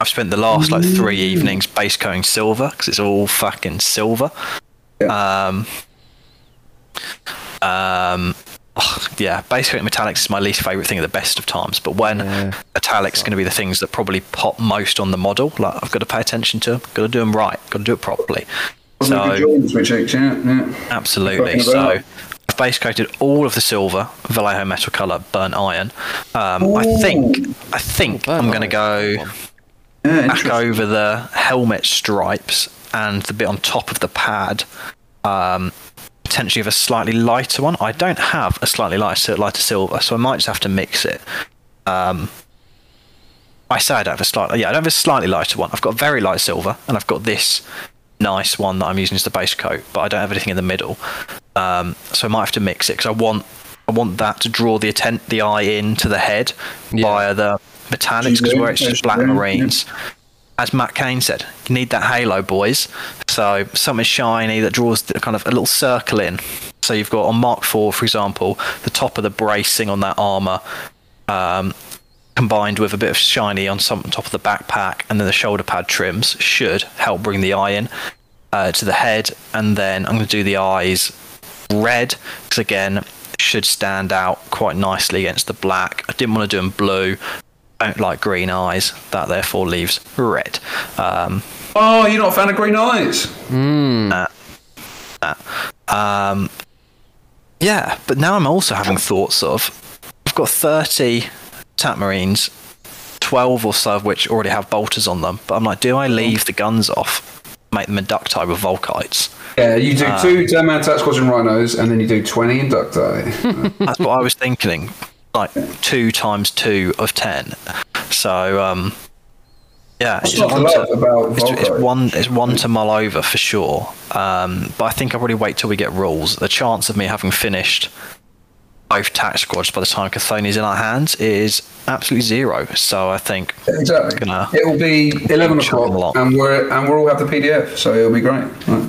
I've spent the last like three evenings base coating silver because it's all fucking silver. Yeah. Um, um, ugh, yeah, base coating metallics is my least favorite thing at the best of times. But when metallics going to be the things that probably pop most on the model, like I've got to pay attention to, them, got to do them right, got to do it properly. Wasn't it good So Jordans, yeah, yeah. Absolutely. So. I've base coated all of the silver, Vallejo metal color, burnt iron. Um, I think I think burnt I'm going to go Yeah, back over the helmet stripes and the bit on top of the pad. Um, potentially of a slightly lighter one. I don't have a slightly lighter lighter silver, so I might just have to mix it. Um, I say I don't have a slightly yeah I don't have a slightly lighter one. I've got very light silver, and I've got this nice one that I'm using as the base coat, but I don't have anything in the middle. Um, so I might have to mix it because I want I want that to draw the atten- the eye into the head Yeah. via the metallics because where it's just black Yeah, yeah. As Matt Kane said, you need that halo, boys. So something shiny that draws the kind of a little circle in. So you've got on Mark IV, for example, the top of the bracing on that armor, um, combined with a bit of shiny on some top of the backpack, and then the shoulder pad trims should help bring the eye in uh, to the head. And then I'm going to do the eyes red because again should stand out quite nicely against the black. I didn't want to do them blue. Don't like green eyes. That therefore leaves red. Um, Oh, you're not a fan of green eyes? Um, yeah, but now I'm also having thoughts of I've got 30 Tat Marines, 12 or so of which already have bolters on them. But I'm like, do I leave the guns off, make them inductile with Volkites? Yeah, you Uh, do two 10 man attack squads and rhinos, and then you do 20 inducti. [LAUGHS] That's what I was thinking. Like two times two of 10. So, um, yeah, it's, not one to, about it's, it's one. It's one to mull over for sure. Um, but I think I'll probably wait till we get rules. The chance of me having finished both tac squads by the time Cthonia's in our hands is absolutely zero. So I think Exactly. Gonna- it will be eleven o'clock, and we're and we'll all have the PDF, so it'll be great. Right.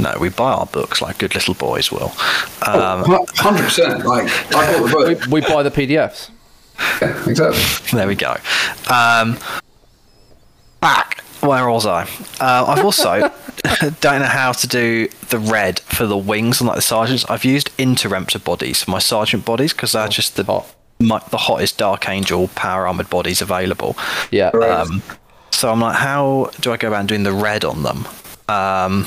No, we buy our books like good little boys will. Um, Hundred percent. Like I bought the We, book. we buy the PDFs. Yeah, exactly. There we go. Um, back. Where was I? Uh, I've also [LAUGHS] don't know how to do the red for the wings on like the sergeants. I've used interruptor bodies for my sergeant bodies because they're just the hot. my, the hottest Dark Angel power armored bodies available. Yeah. Um, so I'm like, how do I go about doing the red on them? Um,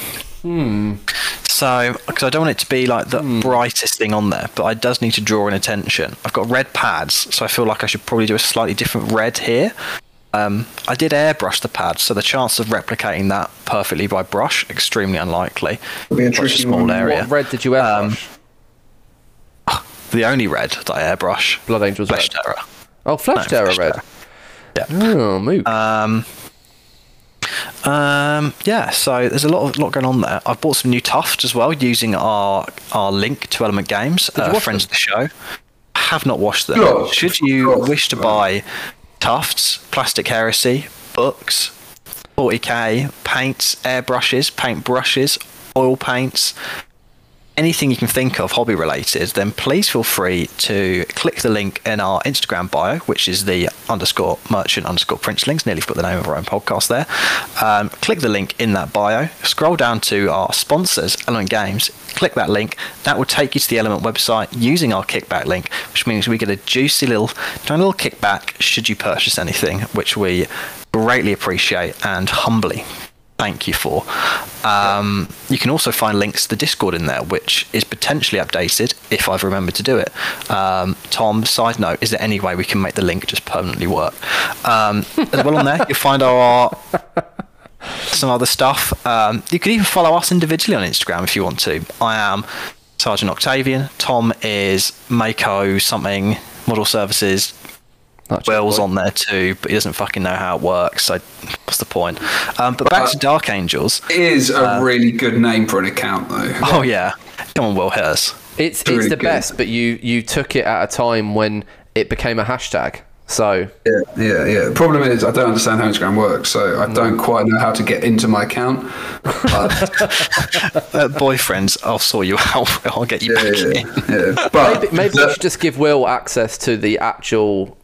So, because I don't want it to be like the brightest thing on there, but I does need to draw in attention. I've got red pads, so I feel like I should probably do a slightly different red here. Um, I did airbrush the pads, so the chance of replicating that perfectly by brush extremely unlikely. It'll be a Such small one. area. What red did you airbrush? The only red that I airbrush, Blood Angels Flesh red. Terror. Oh, Flash No, Terror Flesh red. Terror. Oh, move. Um, um, yeah, so there's a lot of lot going on there. I've bought some new tufts as well using our our link to Element Games, uh, friends of the show. I have not washed them. Should you wish to buy tufts, plastic heresy, books, 40k, paints, airbrushes, paint brushes, oil paints, anything you can think of hobby related, then please feel free to click the link in our Instagram bio, which is the underscore merchant underscore princelings. Nearly got the name of our own podcast there. Um, click the link in that bio, scroll down to our sponsors, Element Games, click that link. That will take you to the Element website using our kickback link, which means we get a juicy little, tiny little kickback should you purchase anything, which we greatly appreciate and humbly thank you for. Um, you can also find links to the Discord in there, which is potentially updated if I've remembered to do it. Um, Tom, side note, is there any way we can make the link just permanently work? Um, as well on there, you'll find our some other stuff. Um, you can even follow us individually on Instagram if you want to. I am Sergeant Octavian. Tom is Mako something model services. That's Will's on there too, but he doesn't fucking know how it works. So what's the point? Um, but back to Dark Angels. It is a really good name for an account, though. Oh yeah, come on, Will hit us. It's it's really the good. best, but you you took it at a time when it became a hashtag. So Yeah, yeah, yeah. The problem is, I don't understand how Instagram works, so I don't quite know how to get into my account. But, [LAUGHS] Uh, boyfriends, I'll sort you [LAUGHS] out. I'll get you yeah, back yeah, in. yeah. [LAUGHS] But maybe, maybe we should just give Will access to the actual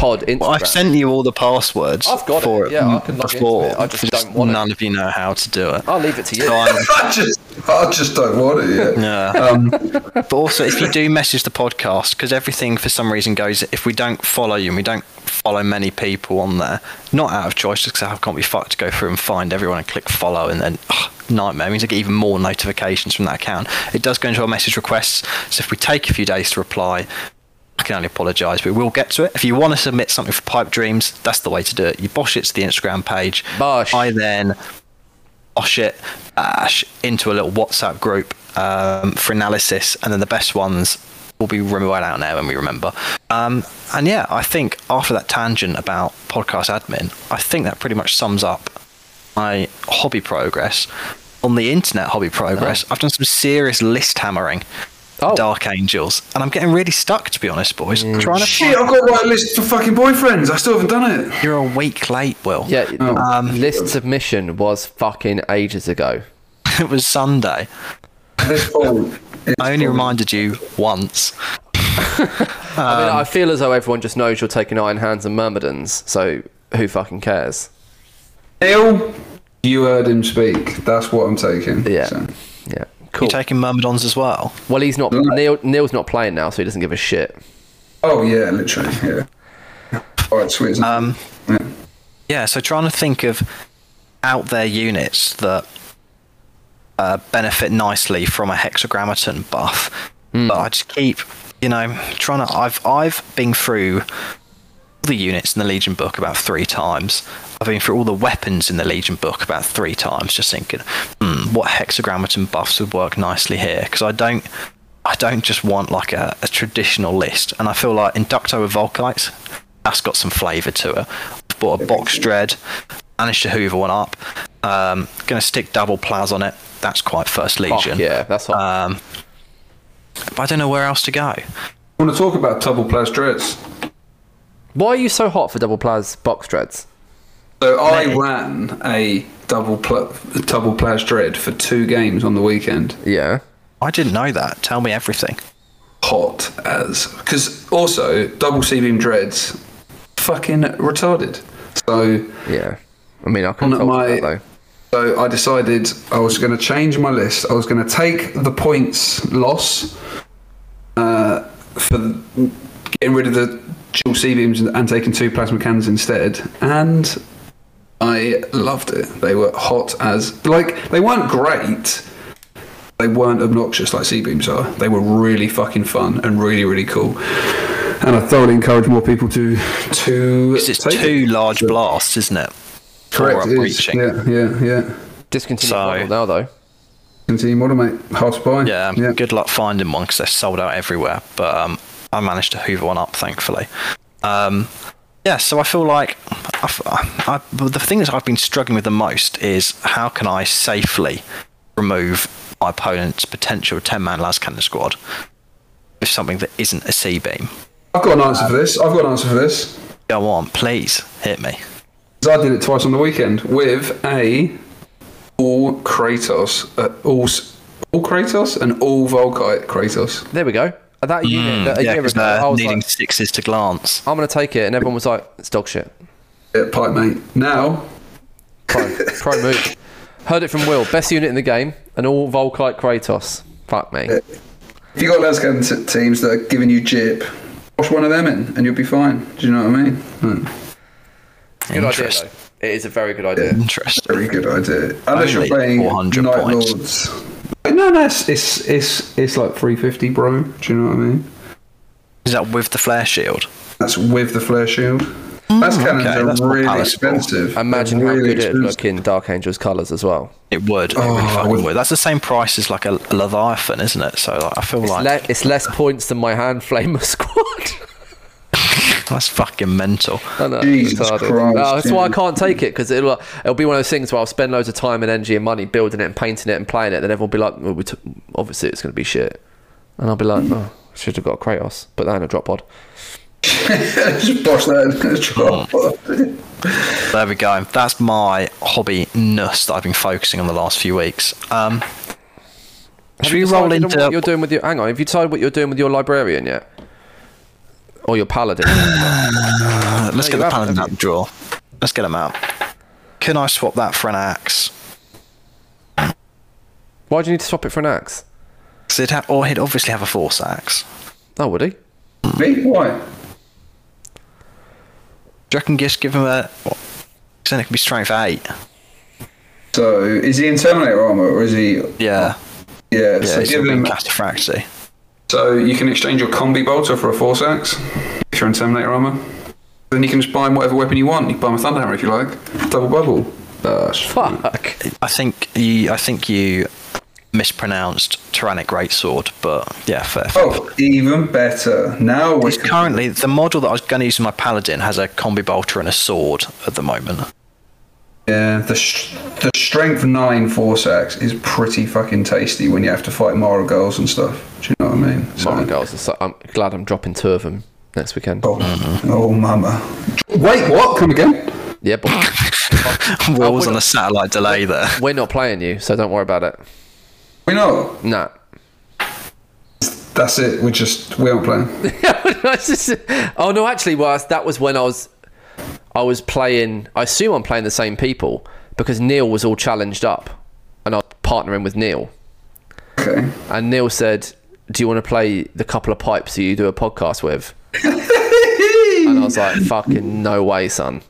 pod Instagram. Well, I've sent you all the passwords. I've got for it, for yeah, I can log into it, I just Just don't want it. none of you know how to do it. I'll leave it to you. So I'm- [LAUGHS] just, I just don't want it. Yeah. [LAUGHS] Yeah. Um, but also, if you do message the podcast, because everything for some reason goes, if we don't follow you and we don't follow many people on there, not out of choice, just because I can't be fucked to go through and find everyone and click follow and then ugh, nightmare. It means I get even more notifications from that account. It does go into our message requests, so if we take a few days to reply, I can only apologise, but we'll get to it. If you want to submit something for Pipe Dreams, that's the way to do it. You bosh it to the Instagram page. Bosh. I then bosh it bash into a little WhatsApp group um, for analysis, and then the best ones will be removed out now when we remember. Um, and yeah, I think after that tangent about podcast admin, I think that pretty much sums up my hobby progress. On the internet hobby progress, I've done some serious list hammering. Oh. Dark Angels, and I'm getting really stuck to be honest, boys. Trying to Shit, I've got to a list for fucking boyfriends. I still haven't done it. You're a week late, Will. Yeah, Um, list submission was fucking ages ago. [LAUGHS] it was Sunday. This fall. I only reminded you once. [LAUGHS] I mean, I feel as though everyone just knows you're taking Iron Hands and Myrmidons, so who fucking cares? Neil, you heard him speak. That's what I'm taking. Yeah, So. Yeah, cool. You taking Myrmidons as well? well, he's not. Neil, Neil's not playing now, so he doesn't give a shit. Oh yeah, literally. Yeah. All right, sweet. Um, yeah. Yeah, so trying to think of out there units that uh, benefit nicely from a hexagrammaton buff, but I just keep, you know, trying to. I've I've been through the units in the Legion book about three times. I've been through all the weapons in the Legion book about three times, just thinking, hmm, what hexagrammaton buffs would work nicely here? Because I don't. I don't just want like a, a traditional list, and I feel like Inducti with Volkites, that's got some flavour to it. I've bought a box dread, managed to hoover one up. Um, gonna stick double plaz on it. That's quite first Fuck legion. yeah, that's hot. Um, but I don't know where else to go. I want to talk about double plas dreads. Why are you so hot for double plas box dreads? So I Mate. ran a double pl- double plas dread for two games on the weekend. Yeah. I didn't know that. Tell me everything. Hot as because also double C beam dreads, fucking retarded. So Yeah. I mean, I can On tell my- that though. So I decided I was going to change my list. I was going to take the points loss uh, for getting rid of the dual C beams and, and taking two plasma cannons instead. And I loved it. They were hot as like they weren't great. They weren't obnoxious like C beams are. They were really fucking fun and really really cool. And I thoroughly encourage more people to to. It's take two it. large blasts, isn't it? Correct. For it is. breaching. Yeah, yeah, yeah. Discontinued So- model now though. Continue model, mate. Half spy. Yeah, yeah. good luck finding one because they're sold out everywhere. But um, I managed to hoover one up, thankfully. Um, yeah, so I feel like I've, I, the thing that I've been struggling with the most is how can I safely remove my opponent's potential 10 man lascannon squad with something that isn't a C beam. I've got an answer for this. I've got an answer for this. Go on, please hit me. I did it twice on the weekend with a all Kratos, uh, all all Kratos, and all Volkite Kratos. There we go. That unit that a Mm, Yeah, year ago, I they're was needing like, sixes to glance. I'm gonna take it, and everyone was like, it's dog shit. Yeah, pipe mate. Now, Pro, pro move. Heard it from Will. Best unit in the game, and all Volkite Kratos. Fuck me. if you got Lance Cannon t- teams that are giving you jip, wash one of them in, and you'll be fine. Do you know what I mean? Hmm. Good idea though. It is a very good idea. Interesting. Very good idea. Unless Only you're playing Night points. Lords. No, no, it's, it's it's it's like 350, bro. Do you know what I mean? Is that with the flare shield? That's with the flare shield. That's mm, cannons okay, are that's really expensive. Imagine They're how really good it'd look in Dark Angel's colours as well. It would. It really Oh, fucking with- would. That's the same price as like a, a Leviathan, isn't it? So like, I feel It's, like le- it's less points than my hand flamer [LAUGHS] squad. That's fucking mental. I know, Jesus. Christ, No, that's why I can't take it because it'll it'll be one of those things where I'll spend loads of time and energy and money building it and painting it and playing it. Then everyone will be like, well, we t- obviously it's going to be shit, and I'll be like, oh, should have got a Kratos, but that in a drop pod. [LAUGHS] Just bosh that in a drop. There we go. That's my hobby ness that I've been focusing on the last few weeks. Um, Have should you we roll into? what you're doing with your? Hang on, have you decided what you're doing with your librarian yet? Or your paladin? Uh, [SIGHS] let's No, get the paladin have out the drawer. Let's get them out. Can I swap that for an axe? Why do you need to swap it for an axe? 'Cause he'd ha- or he'd obviously have a force axe. Oh, would he? Me? Why? Do you reckon just give him a? What? 'cause then it could be strength eight. So, is he in Terminator armor or is he? Yeah. Yeah, Yeah. so He's give being him. Cataphractii. So you can exchange your combi bolter for a force axe if you're in Terminator armor. Then you can just buy him whatever weapon you want. You can buy him a thunderhammer if you like. Double bubble. Gosh. Fuck. I think you. I think you mispronounced Terranic greatsword, but yeah, fair. Oh, even better. Now we're It's currently the model that I was going to use in my paladin has a combi bolter and a sword at the moment. Yeah, the sh- the strength nine force axe is pretty fucking tasty when you have to fight Mara girls and stuff. Do you know what I mean? So- Sorry, girls. it's- I'm glad I'm dropping two of them next weekend. Oh, oh, mama. Wait, what? Come again? Yeah, but [LAUGHS] was on a satellite delay there. [LAUGHS] we're not playing you, so don't worry about it. We know. Nah. That's it. We're just we aren't playing. [LAUGHS] Oh no, actually, well, that was when I was, I was playing. I assume I'm playing the same people because Neil was all challenged up, and I was partnering with Neil. Okay. And Neil said, "Do you want to play the couple of pipes that you do a podcast with?" and I was like, [LAUGHS] "Fucking no way, son."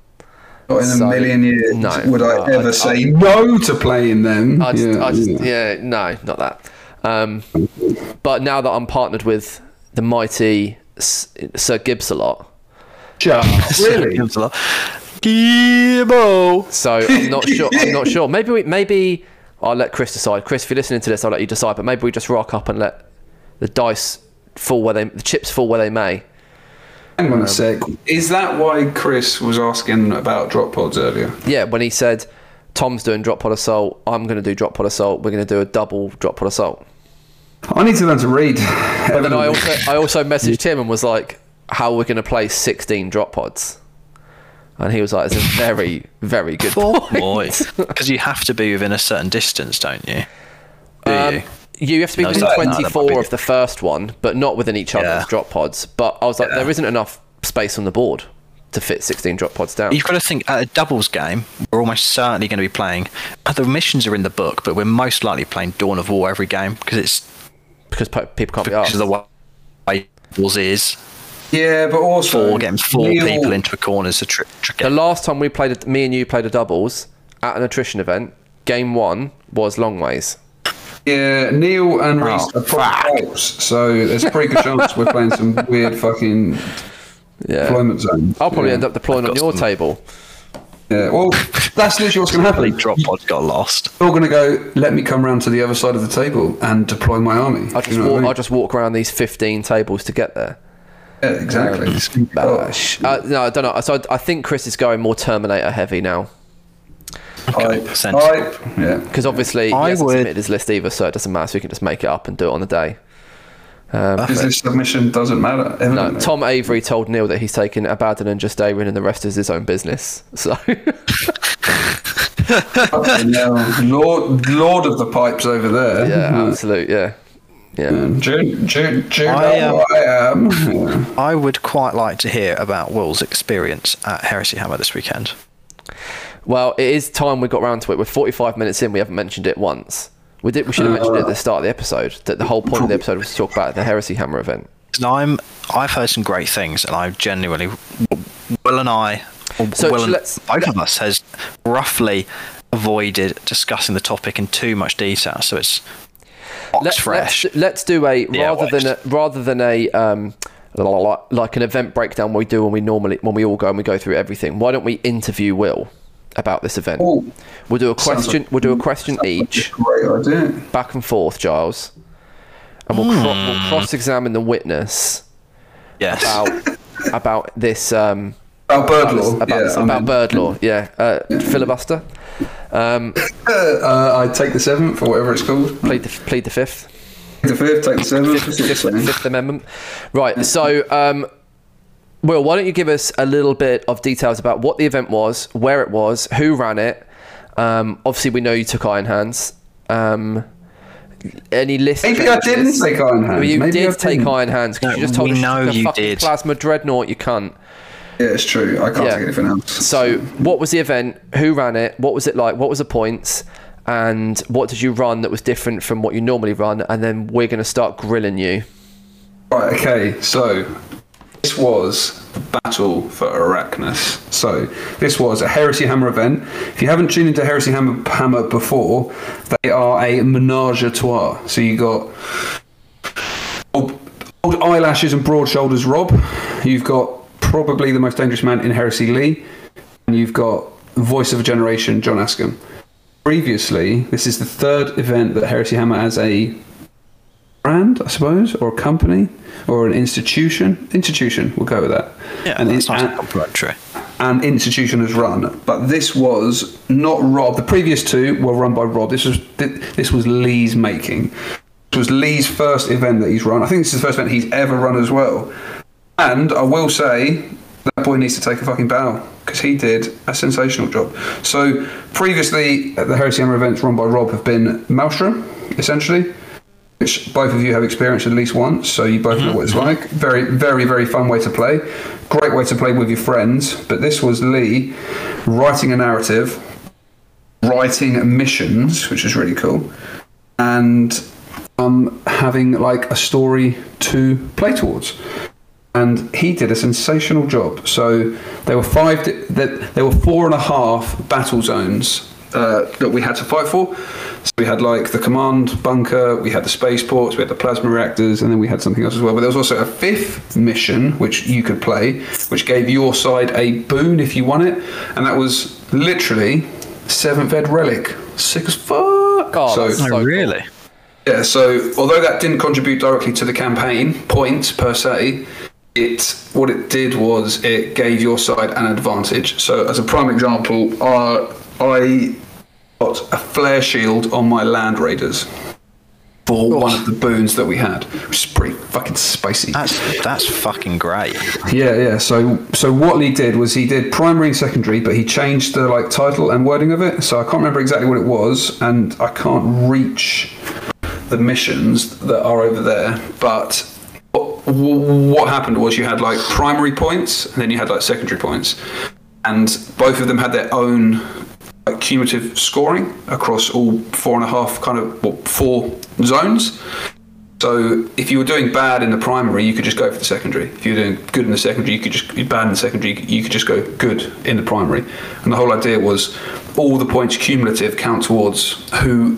Not in a million years no, would I no, ever I- say no to playing them. I just, yeah, I just, yeah. yeah, no, not that. Um, but now that I'm partnered with the mighty S- Sir Gibbs a lot, [LAUGHS] really? Gibbo. so I'm not sure. I'm not sure. Maybe, we, maybe I'll let Chris decide. Chris, if you're listening to this, I'll let you decide. But maybe we just rock up and let the dice fall where they, the chips fall where they may. Hang on a um, sec. Is that why Chris was asking about drop pods earlier? Yeah, when he said Tom's doing drop pod assault, I'm going to do drop pod assault. We're going to do a double drop pod assault. I need to learn to read. But then I [LAUGHS] also I also messaged him and was like, "How we're we going to play 16 drop pods?" And he was like, "It's a very very good Poor point." boy. [LAUGHS] Because you have to be within a certain distance, don't you? Do Um, you? you have to be No, within so- no, 24 be of the first one, but not within each other's Yeah. drop pods. But I was like, Yeah. there isn't enough space on the board to fit 16 drop pods down. You've got to think at a doubles game, we're almost certainly going to be playing. uh, The missions are in the book, but we're most likely playing Dawn of War every game because it's because people can't be because asked. of the way doubles is. Yeah, but also Four getting four Neil- people into a corner is a trick. tricky. The last time we played, a, me and you played a doubles at an attrition event. Game one was long ways. Yeah, Neil and Reese Oh, are proper pipes, so there's a pretty good chance we're playing some [LAUGHS] weird fucking Yeah, deployment zone. I'll probably yeah. end up deploying on your some- table. Yeah, well, [LAUGHS] that's literally what's going to Probably happen. drop pod got lost. You're going to go. Let me come round to the other side of the table and deploy my army. I just You know walk, I mean? I just walk around these 15 tables to get there. Yeah, exactly. Um, it's gonna be Bash. Uh, no, I don't know. So I, I think Chris is going more Terminator heavy now Okay, Hype, sensible. Yeah. because obviously he I hasn't would- submitted his list either, so it doesn't matter. So we can just make it up and do it on the day. Um, because this submission doesn't matter. No, evidently. Tom Avery told Neil that he's taken Abaddon and Justaerin and the rest is his own business. So [LAUGHS] Lord, Lord of the pipes over there. yeah, hmm. absolute, yeah, yeah. Do, do, do I, um, I am? Yeah. [LAUGHS] I would quite like to hear about Will's experience at Heresy Hammer this weekend. Well, it is time we got round to it. We're 45 minutes in. We haven't mentioned it once. We did. We should have mentioned it at the start of the episode. That the whole point of the episode was to talk about the Heresy Hammer event. 'Cause I'm, I've heard some great things, and I genuinely, Will and I, or So Will and let's- both of us, has roughly avoided discussing the topic in too much detail, so it's box Let's, fresh. Let's, let's do a Yeah, rather than a, rather than a um, like an event breakdown we do when we normally when we all go and we go through everything. Why don't we interview Will about this event? Oh, We'll do a question. like- we'll do a question sounds like each, a Great idea. back and forth, Giles, and we'll, cro- we'll cross-examine the witness yes. about [LAUGHS] about this um, About bird law. about, yeah, this- about bird law. Yeah, uh, filibuster. Um, [COUGHS] Uh, I take the seventh or whatever it's called. plead the plead the fifth. The fifth, take the seventh. Fifth, Fifth, Fifth Amendment. Right. So, um, Will, why don't you give us a little bit of details about what the event was, where it was, who ran it? Um, obviously, we know you took Iron Hands. Um, any list? Maybe I didn't take Iron Hands. Well, you Maybe I did take didn't. Iron Hands because No, you just told we us you know took you fucking did. plasma dreadnought. You cunt. Yeah, it's true. I can't Yeah. take anything else. So, what was the event? Who ran it? What was it like? What was the points? And what did you run that was different from what you normally run? And then we're going to start grilling you. Right, okay, so this was the Battle for Arachnus. So this was a Heresy Hammer event. If you haven't tuned into Heresy Hammer, Hammer before, they are a menage a trois. So you got old, old eyelashes and broad shoulders Rob. You've got probably the most dangerous man in Heresy Lee. And you've got voice of a generation John Askham. Previously, this is the third event that Heresy Hammer as a brand, I suppose, or a company, or an institution. Institution, we'll go with that. Yeah, and, that's nice and, and institution has run, but this was not Rob. The previous two were run by Rob. This was this was Lee's making. This was Lee's first event that he's run. I think this is the first event he's ever run as well. And I will say that boy needs to take a fucking bow because he did a sensational job. So previously, the Heresy Hammer events run by Rob have been Maelstrom, essentially, which both of you have experienced at least once, so you both know what it's like. Very, very, very fun way to play. Great way to play with your friends. But this was Lee writing a narrative, writing missions, which is really cool, and um, having like a story to play towards. And he did a sensational job. So there were five, there were four and a half battle zones uh, that we had to fight for. So we had like the command bunker, we had the spaceports, we had the plasma reactors, and then we had something else as well. But there was also a fifth mission which you could play, which gave your side a boon if you won it, and that was literally seventh ed relic. Sick as fuck. Oh, so, that's Oh, so cool. really? yeah, so although that didn't contribute directly to the campaign points per se, it what it did was it gave your side an advantage. So as a prime example, uh, I got a flare shield on my land raiders. for one of the boons that we had, which is pretty fucking spicy. That's that's fucking great. Yeah, yeah. So, so what Lee did was he did primary and secondary, but he changed the like title and wording of it. So I can't remember exactly what it was, and I can't reach the missions that are over there. But what happened was you had like primary points, and then you had like secondary points, and both of them had their own like cumulative scoring across all four and a half kind of well, four zones. So if you were doing bad in the primary, you could just go for the secondary. If you were doing good in the secondary, you could just be bad in the secondary. You could just go good in the primary. And the whole idea was all the points cumulative count towards who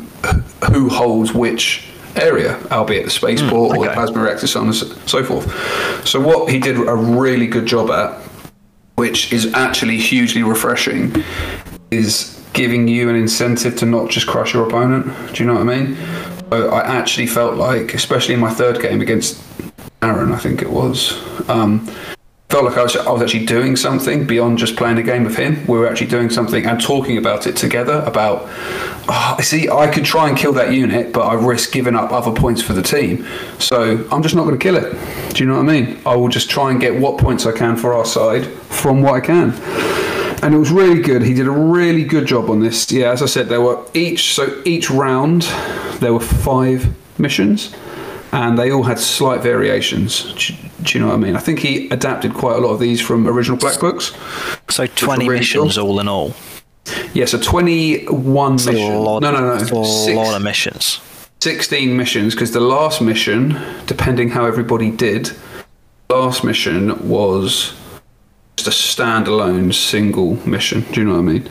who holds which area, albeit the spaceport or the plasma reactor, so on and so so forth. So what he did a really good job at, which is actually hugely refreshing, is giving you an incentive to not just crush your opponent. Do you know what I mean? So I actually felt like, especially in my third game against Aaron, I think it was, um, felt like I was, I was actually doing something beyond just playing a game with him. We were actually doing something and talking about it together. About, oh, see, I could try and kill that unit, but I risk giving up other points for the team. So I'm just not going to kill it. Do you know what I mean? I will just try and get what points I can for our side from what I can and it was really good. He did a really good job on this. Yeah, as I said, there were each so each round there were five missions, and they all had slight variations. Do, do you know what I mean? I think he adapted quite a lot of these from original Black Books. So twenty really missions cool. all in all. Yeah, so twenty-one missions. no, no, no. a lot of missions. 16 missions because the last mission, depending how everybody did, last mission was just a standalone single mission. Do you know what I mean?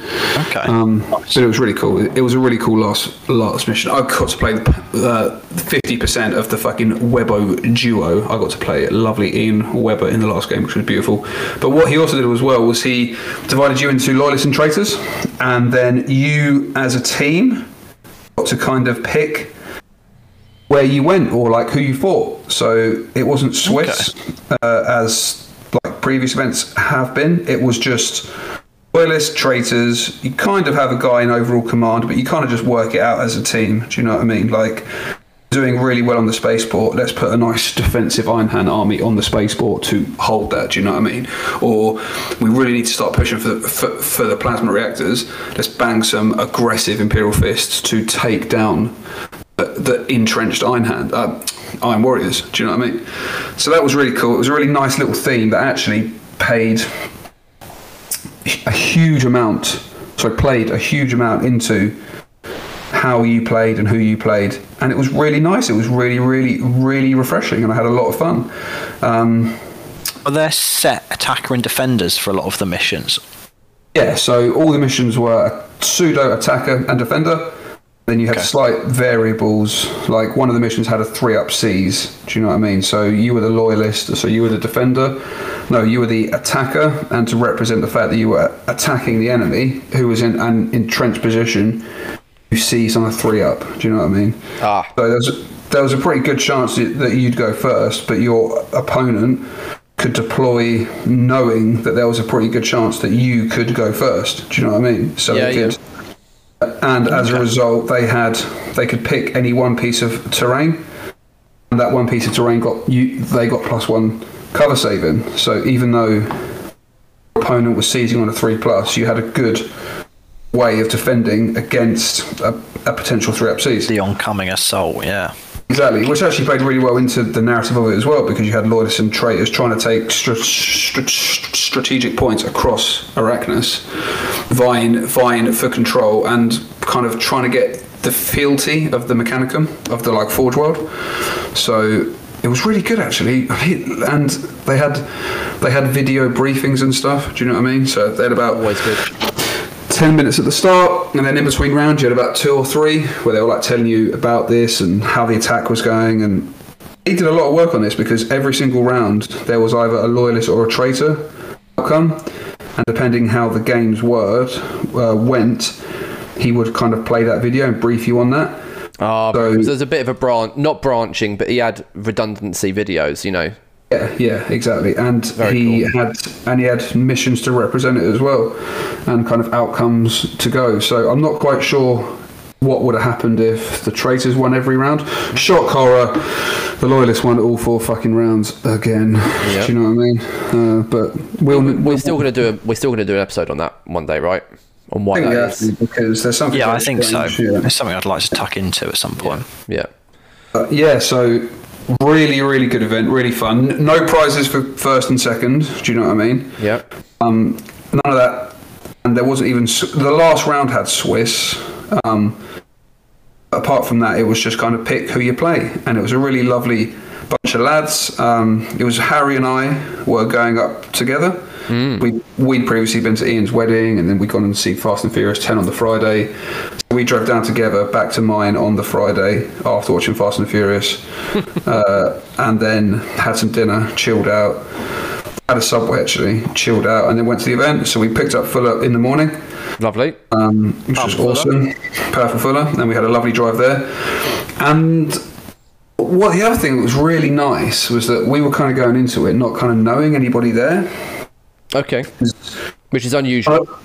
Okay. Um, but it was really cool. It was a really cool last last mission. I got to play the fifty percent of the fucking Webbo duo. I got to play lovely Ian Webber in the last game, which was beautiful. But what he also did as well was he divided you into loyalists and traitors, and then you as a team got to kind of pick where you went or like who you fought. So it wasn't Swiss uh, as previous events have been. It was just loyalists, traitors. You kind of have a guy in overall command, but you kind of just work it out as a team. Do you know what I mean? Like doing really well on the spaceport. Let's put a nice defensive Iron Hand army on the spaceport to hold that. Do you know what I mean? Or we really need to start pushing for the, for, for the plasma reactors. Let's bang some aggressive Imperial fists to take down the, the entrenched Iron Hand, uh, Iron Warriors. Do you know what I mean? So that was really cool. It was a really nice little theme that actually paid a huge amount. So played a huge amount into how you played and who you played, and it was really nice. It was really, really, really refreshing, and I had a lot of fun. Um, Are there set attacker and defenders for a lot of the missions? yeah, so all the missions were pseudo attacker and defender. Then you had Okay. slight variables. Like one of the missions had a three up C's. Do you know what I mean? So you were the loyalist, so you were the defender. No, you were the attacker, and to represent the fact that you were attacking the enemy who was in an entrenched position, you C's on a three up. Do you know what I mean? Ah. So there was a, there was a pretty good chance that you'd go first, but your opponent could deploy knowing that there was a pretty good chance that you could go first. Do you know what I mean? So Yeah, they yeah. And as a result they had they could pick any one piece of terrain. And that one piece of terrain got you they got plus one cover saving. So even though your opponent was seizing on a three plus you had a good way of defending against a, a potential three up seize The oncoming assault, yeah. Exactly, which actually played really well into the narrative of it as well, because you had loyalists and traitors trying to take str- str- str- strategic points across Arachnus, vying, vying for control and kind of trying to get the fealty of the Mechanicum of the like Forge world. So it was really good actually, and they had they had video briefings and stuff. Do you know what I mean? So they had about Always good. 10 minutes at the start, and then in between rounds, you had about two or three where they were like telling you about this and how the attack was going. And he did a lot of work on this because every single round there was either a loyalist or a traitor outcome, and depending how the game's word uh, went, he would kind of play that video and brief you on that. Ah, So- so there's a bit of a branch, not branching, but he had redundancy videos. You know, Yeah, yeah, exactly. And Very he cool. had and he had missions to represent it as well, and kind of outcomes to go. So I'm not quite sure what would have happened if the traitors won every round. Shock horror, the loyalists won all four fucking rounds again. Yep. Do you know what I mean? Uh, but we'll, We're we'll still gonna do a, we're still gonna do an episode on that one day, right? On why I think we that have is. to because there's something. Yeah, I very think so. strange, yeah. It's something I'd like to tuck into at some point. Yeah. Uh, yeah, so really, really good event, really fun. No prizes for first and second. Do you know what I mean? Yeah. Um, none of that, and there wasn't even the last round had Swiss. Um, apart from that, it was just kind of pick who you play, and it was a really lovely bunch of lads. Um, it was Harry and I were going up together. We we'd previously been to Ian's wedding, and then we'd gone and see Fast and Furious Ten on the Friday. So we drove down together back to mine on the Friday after watching Fast and Furious, [LAUGHS] uh, and then had some dinner, chilled out had a subway actually, chilled out, and then went to the event. So we picked up Fuller in the morning, Lovely. um, which was awesome. Powerful Fuller, and we had a lovely drive there. And what the other thing that was really nice was that we were kind of going into it not kind of knowing anybody there. Okay. Which is unusual. Uh,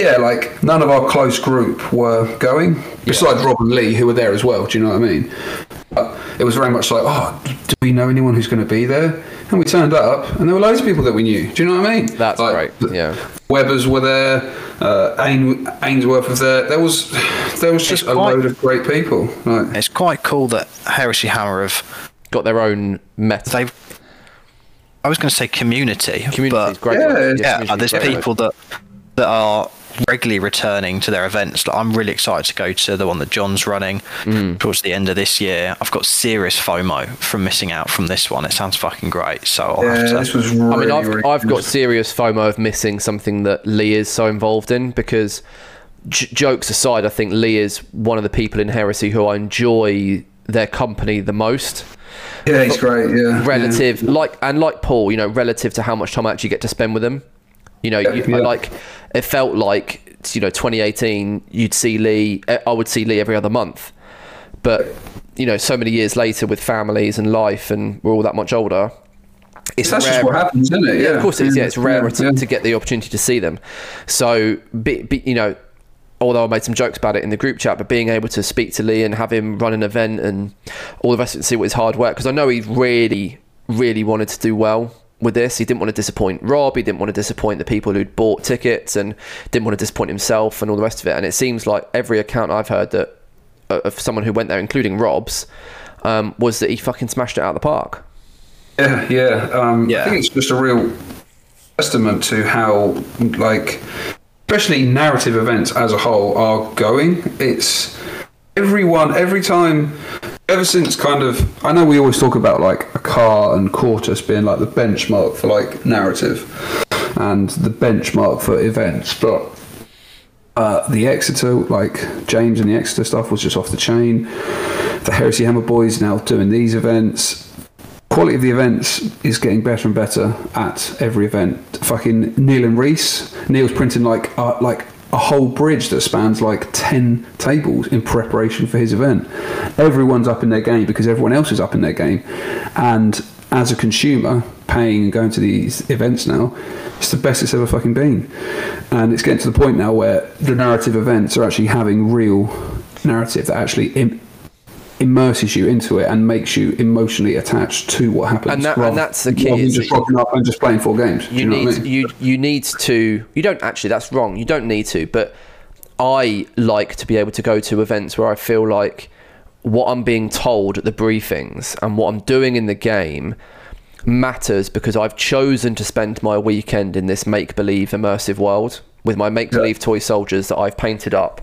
yeah, like none of our close group were going, besides Rob and Lee, who were there as well. Do you know what I mean? But it was very much like, oh, do we know anyone who's going to be there? And we turned up, and there were loads of people that we knew. Do you know what I mean? That's Like, great. Yeah. Webbers were there, uh, Ain- Ainsworth was there. There was there was just It's a quite- load of great people. Like, It's quite cool that Heresy Hammer have Got their own meta. they've. I was going to say community, Community but is great. Yeah, word. yeah, uh, there's great word. people that that are regularly returning to their events. Like, I'm really excited to go to the one that John's running Mm. towards the end of this year. I've got serious FOMO from missing out from this one. It sounds fucking great. So I'll yeah, have to. this was really, I mean, I've, really I've got serious FOMO of missing something that Lee is so involved in because, j- jokes aside, I think Lee is one of the people in Heresy who I enjoy their company the most. Yeah, he's great. Yeah, Relative, like and like Paul, you know, relative to how much time I actually get to spend with him. You know, you, yeah. Like it felt like you know 2018. You'd see Lee. eh, I would see Lee every other month, but you know, so many years later with families and life, and we're all that much older. It's That's just what happens, isn't it? Yeah, of course it is. Yeah, it's rarer to, yeah. to get the opportunity to see them. So, be, be, you know, although I made some jokes about it in the group chat, but being able to speak to Lee and have him run an event and all the rest of it, and see what his hard work, because I know he really, really wanted to do well with this. He didn't want to disappoint Rob. He didn't want to disappoint the people who'd bought tickets and didn't want to disappoint himself and all the rest of it. And it seems like every account I've heard that uh, of someone who went there, including Rob's, um, was that he fucking smashed it out of the park. Yeah, yeah. Um, Yeah. I think it's just a real testament to how, like, especially narrative events as a whole are going. It's everyone, every time, ever since kind of, I know we always talk about like a car and Quartus being like the benchmark for like narrative and the benchmark for events, but uh, the Exeter, like James and the Exeter stuff, was just off the chain. The Heresy Hammer Boys now doing these events. Quality of the events is getting better and better at every event. Fucking Neil and Reese. Neil's printing like uh, like a whole bridge that spans like ten tables in preparation for his event. Everyone's up in their game because everyone else is up in their game, and as a consumer paying and going to these events now, it's the best it's ever fucking been. And it's getting to the point now where the narrative events are actually having real narrative that actually Im- immerses you into it and makes you emotionally attached to what happens. And that- and that's the key, rather than just rocking up and just playing four games. You, you, know need I mean? you you need to you don't actually that's wrong you don't need to but i like to be able to go to events where i feel like what i'm being told at the briefings and what i'm doing in the game matters because i've chosen to spend my weekend in this make believe immersive world with my make believe toy soldiers that i've painted up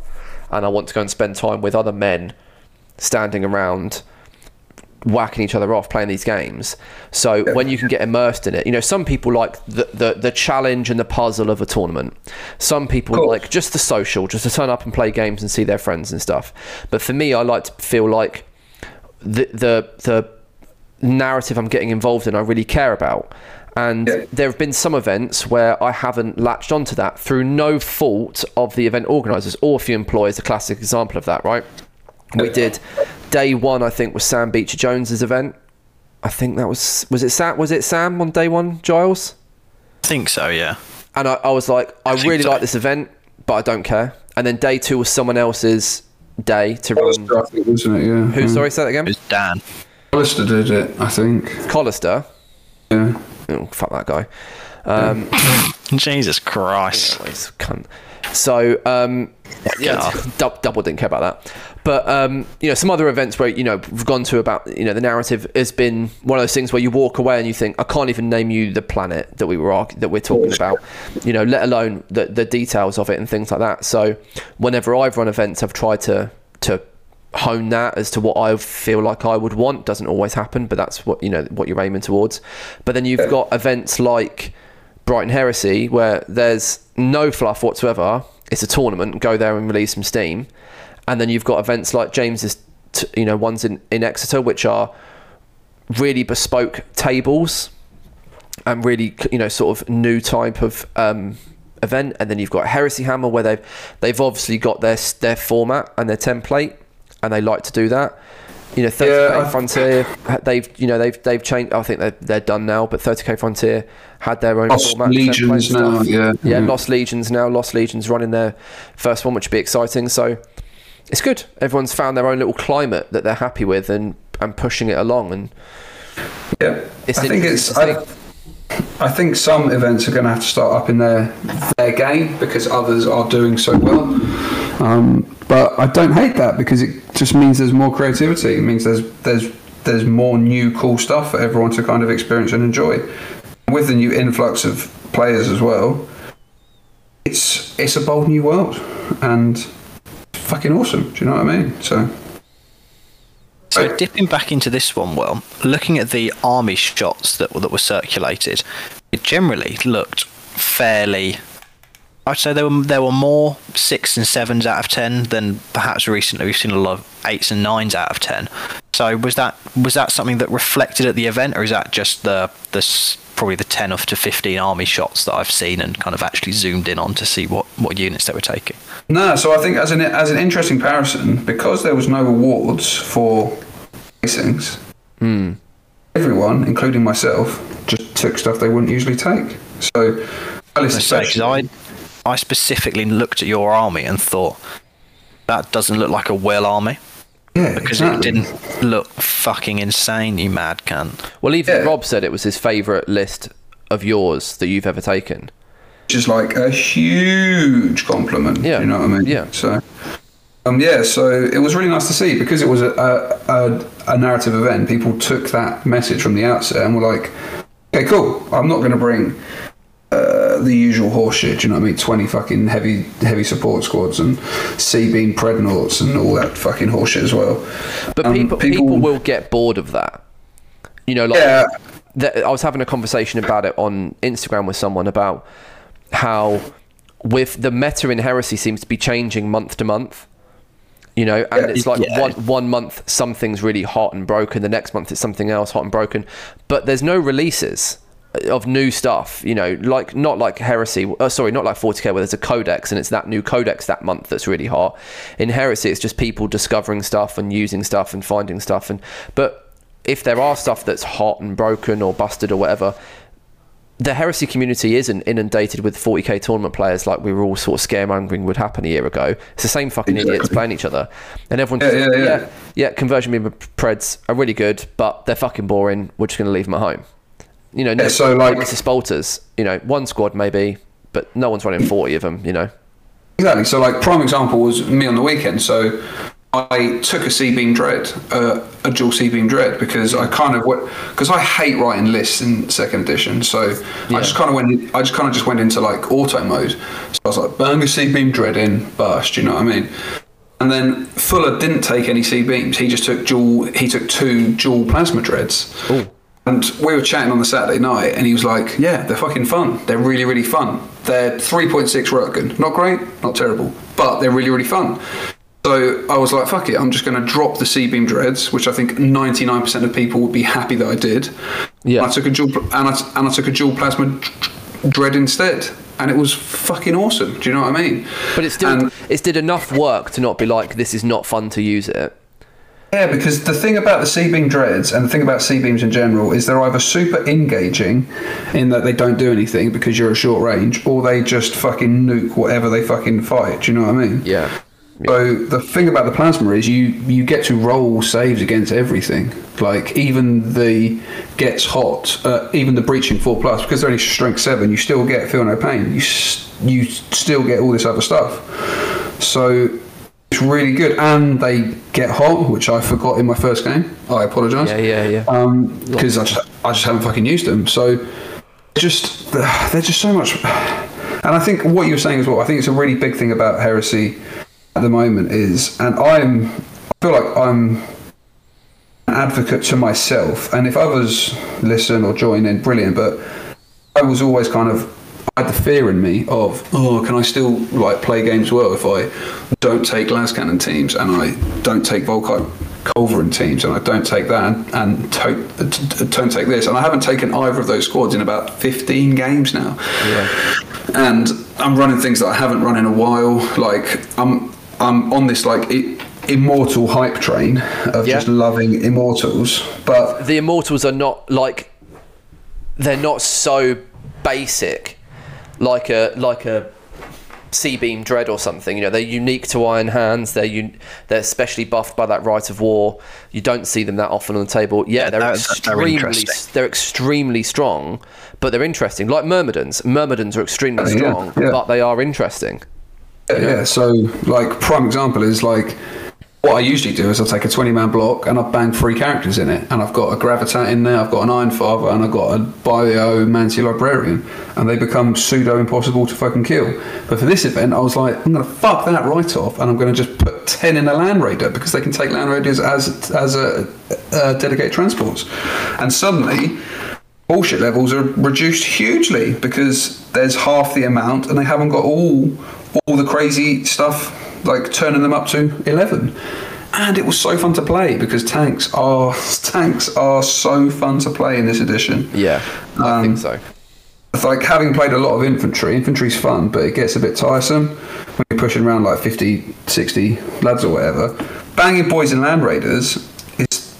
and i want to go and spend time with other men standing around whacking each other off playing these games. So when you can get immersed in it, you know, some people like the, the the challenge and the puzzle of a tournament. Some people like just the social, just to turn up and play games and see their friends and stuff. But for me, I like to feel like the the the narrative I'm getting involved in, I really care about. And Yeah. there have been some events where I haven't latched onto that through no fault of the event organisers or if you employ is a classic example of that, right? We did day one, I think, was Sam Beecher Jones's event. I think that was was it Sam was it Sam on day one, Giles? I think so, yeah. And I, I was like, I think really so. like this event, but I don't care. And then day two was someone else's day to run. Hollister, I wasn't it? Yeah. Who? yeah. Sorry, say that again. It was Dan. Hollister did it, I think. Collister. Yeah. Oh, fuck that guy. Um, [LAUGHS] Jesus Christ. Anyways, cunt. So, um, yeah, dou- double didn't care about that. But um, you know, some other events where you know we've gone to about you know the narrative has been one of those things where you walk away and you think I can't even name you the planet that we were that we're talking about, you know, let alone the the details of it and things like that. So, whenever I've run events, I've tried to to hone that as to what I feel like I would want. Doesn't always happen, but that's what you know what you're aiming towards. But then you've got events like Brighton Heresy where there's no fluff whatsoever. It's a tournament. Go there and release some steam, and then you've got events like James's, t- you know, ones in in Exeter which are really bespoke tables and really you know sort of new type of um, event and then you've got Heresy Hammer where they've they've obviously got their their format and their template and they like to do that you know 30k Yeah, Frontier they've you know they've they've changed I think they're, they're done now but 30k Frontier had their own Lost format Legions now, yeah. yeah Mhm. Lost Legions now Lost Legions running their first one which would be exciting so it's good everyone's found their own little climate that they're happy with and and pushing it along and Yeah. It's I think it's. I, I think some events are going to have to start up in their their game because others are doing so well. Um, but I don't hate that because it just means there's more creativity. It means there's there's there's more new cool stuff for everyone to kind of experience and enjoy. With the new influx of players as well, it's it's a bold new world and fucking awesome. Do you know what I mean? So So dipping back into this one, well, looking at the army shots that that were circulated, it generally looked fairly. I'd say there were there were more six and sevens out of ten than perhaps recently we've seen a lot of eights and nines out of ten. So was that was that something that reflected at the event, or is that just the the probably the ten up to fifteen army shots that I've seen and kind of actually zoomed in on to see what what units they were taking? No, so I think as an as an interesting comparison, because there was no awards for placings, hmm. everyone, including myself, just took stuff they wouldn't usually take. So, Alice Let's say, 'cause especially- I, I specifically looked at your army and thought that doesn't look like a well army yeah, because exactly. it didn't look fucking insane. You mad cunt. Well, even Yeah. Rob said it was his favourite list of yours that you've ever taken. which is like a huge compliment. Yeah, you know what I mean. yeah. So, um, yeah, so it was really nice to see because it was a, a, a, a narrative event. People took that message from the outset and were like, "Okay, cool. I'm not going to bring." Uh, the usual horseshit, you know what I mean? Twenty fucking heavy, heavy support squads and C beam prednaughts and all that fucking horseshit as well. But Um, people, people will get bored of that. You know, like Yeah. th- I was having a conversation about it on Instagram with someone about how with the meta in heresy seems to be changing month to month. You know, and it's like Yeah. one one month something's really hot and broken, the next month it's something else hot and broken, but there's no releases of new stuff. You know, like not like heresy. Uh, sorry, not like 40k where there's a codex and it's that new codex that month that's really hot. In heresy, it's just people discovering stuff and using stuff and finding stuff. And but if there are stuff that's hot and broken or busted or whatever, the heresy community isn't inundated with 40k tournament players like we were all sort of scaremongering would happen a year ago. It's the same fucking idiots playing each other, and everyone Yeah, just yeah, yeah. yeah, yeah, conversion beam preds are really good, but they're fucking boring. We're just going to leave them at home. You know, no, Yeah, so, like- Mr. Spolters, you know, one squad maybe, but no one's running 40 of them. You know, Exactly. So, like, prime example was me on the weekend. So, I took a C beam dread, uh, a dual C beam dread, because I kind of because I hate writing lists in second edition. So I just kind of went, I just kind of just went into like auto mode. So I was like, bang a C beam dread in, burst. You know what I mean? And then Fuller didn't take any C beams. He just took dual. He took two dual plasma dreads. And we were chatting on the Saturday night, and he was like, "Yeah, they're fucking fun. They're really, really fun. They're 3.6 Röntgen. Not great, not terrible, but they're really, really fun." So I was like, "Fuck it, I'm just going to drop the C beam dreads, which I think 99% of people would be happy that I did." Yeah. And I took a dual, and I, and I took a dual plasma dread instead, and it was fucking awesome. Do you know what I mean? but it's still And- it's did enough work to not be like this is not fun to use it. Yeah, because the thing about the C beam dreads and the thing about C beams in general is they're either super engaging in that they don't do anything because you're at short range, or they just fucking nuke whatever they fucking fight. Do you know what I mean? Yeah. So the thing about the plasma is you you get to roll saves against everything. Like even the gets hot, uh, even the breaching four plus because they're only strength seven, you still get feel no pain. You s- you still get all this other stuff. So it's really good, and they get hot, which I forgot in my first game. I apologise. Yeah, yeah, yeah. Um, because I just I just haven't fucking used them. So just they're just so much. And I think what you're saying as well. I think it's a really big thing about heresy at the moment is, and I'm I feel like I'm an advocate to myself, and if others listen or join in, brilliant. But I was always kind of had the fear in me of oh, can I still like play games well if I don't take Lascannon teams and I don't take Volkite Culverin teams and I don't take that and, and to, t- t- don't take this and I haven't taken either of those squads in about 15 games now Yeah. and I'm running things that I haven't run in a while like I'm I'm on this like i immortal hype train of Yeah. just loving immortals but the immortals are not like they're not so basic like a like a C beam dread or something you know they're unique to iron hands they're un- they're especially buffed by that rite of war you don't see them that often on the table yeah, Yeah, they're extremely they're extremely strong but they're interesting like myrmidons myrmidons are extremely oh, Yeah, strong yeah. but they are interesting Yeah, yeah. So, like, prime example is like what I usually do is I take a 20 man block and I bang three characters in it. And I've got a Gravitat in there, I've got an Iron Father, and I've got a Biomancy Librarian. And they become pseudo impossible to fucking kill. But for this event, I was like, I'm going to fuck that right off and I'm going to just put 10 in a Land Raider because they can take Land Raiders as, as a, a dedicated transports. And suddenly, bullshit levels are reduced hugely because there's half the amount and they haven't got all all the crazy stuff like turning them up to 11 and it was so fun to play because tanks are [LAUGHS] tanks are so fun to play in this edition. Yeah i Um, think so. it's like having played a lot of infantry infantry's fun but it gets a bit tiresome when you're pushing around like 50 60 lads or whatever. Banging boys and land raiders is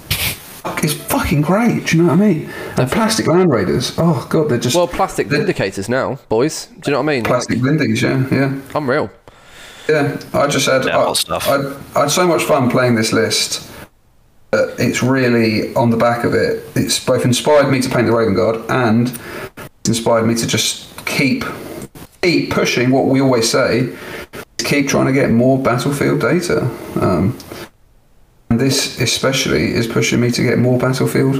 is fucking great do you know what i mean? And plastic land raiders oh god they're just well plastic they're indicators now boys do you know what i mean? Plastic blendings yeah yeah. Like, unreal yeah i just had I, stuff. I, I had so much fun playing this list that it's really on the back of it it's both inspired me to paint the raven guard and inspired me to just keep keep pushing what we always say keep trying to get more battlefield data um, and this especially is pushing me to get more battlefield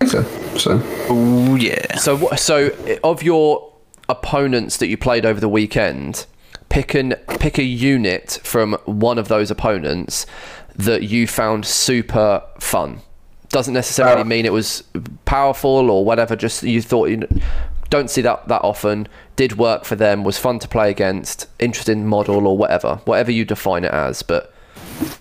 data so Oh yeah. So, so of your opponents that you played over the weekend, pick an pick a unit from one of those opponents that you found super fun. Doesn't necessarily Uh, mean it was powerful or whatever. Just you thought you don't see that that often. Did work for them. Was fun to play against. Interesting model or whatever. Whatever you define it as, but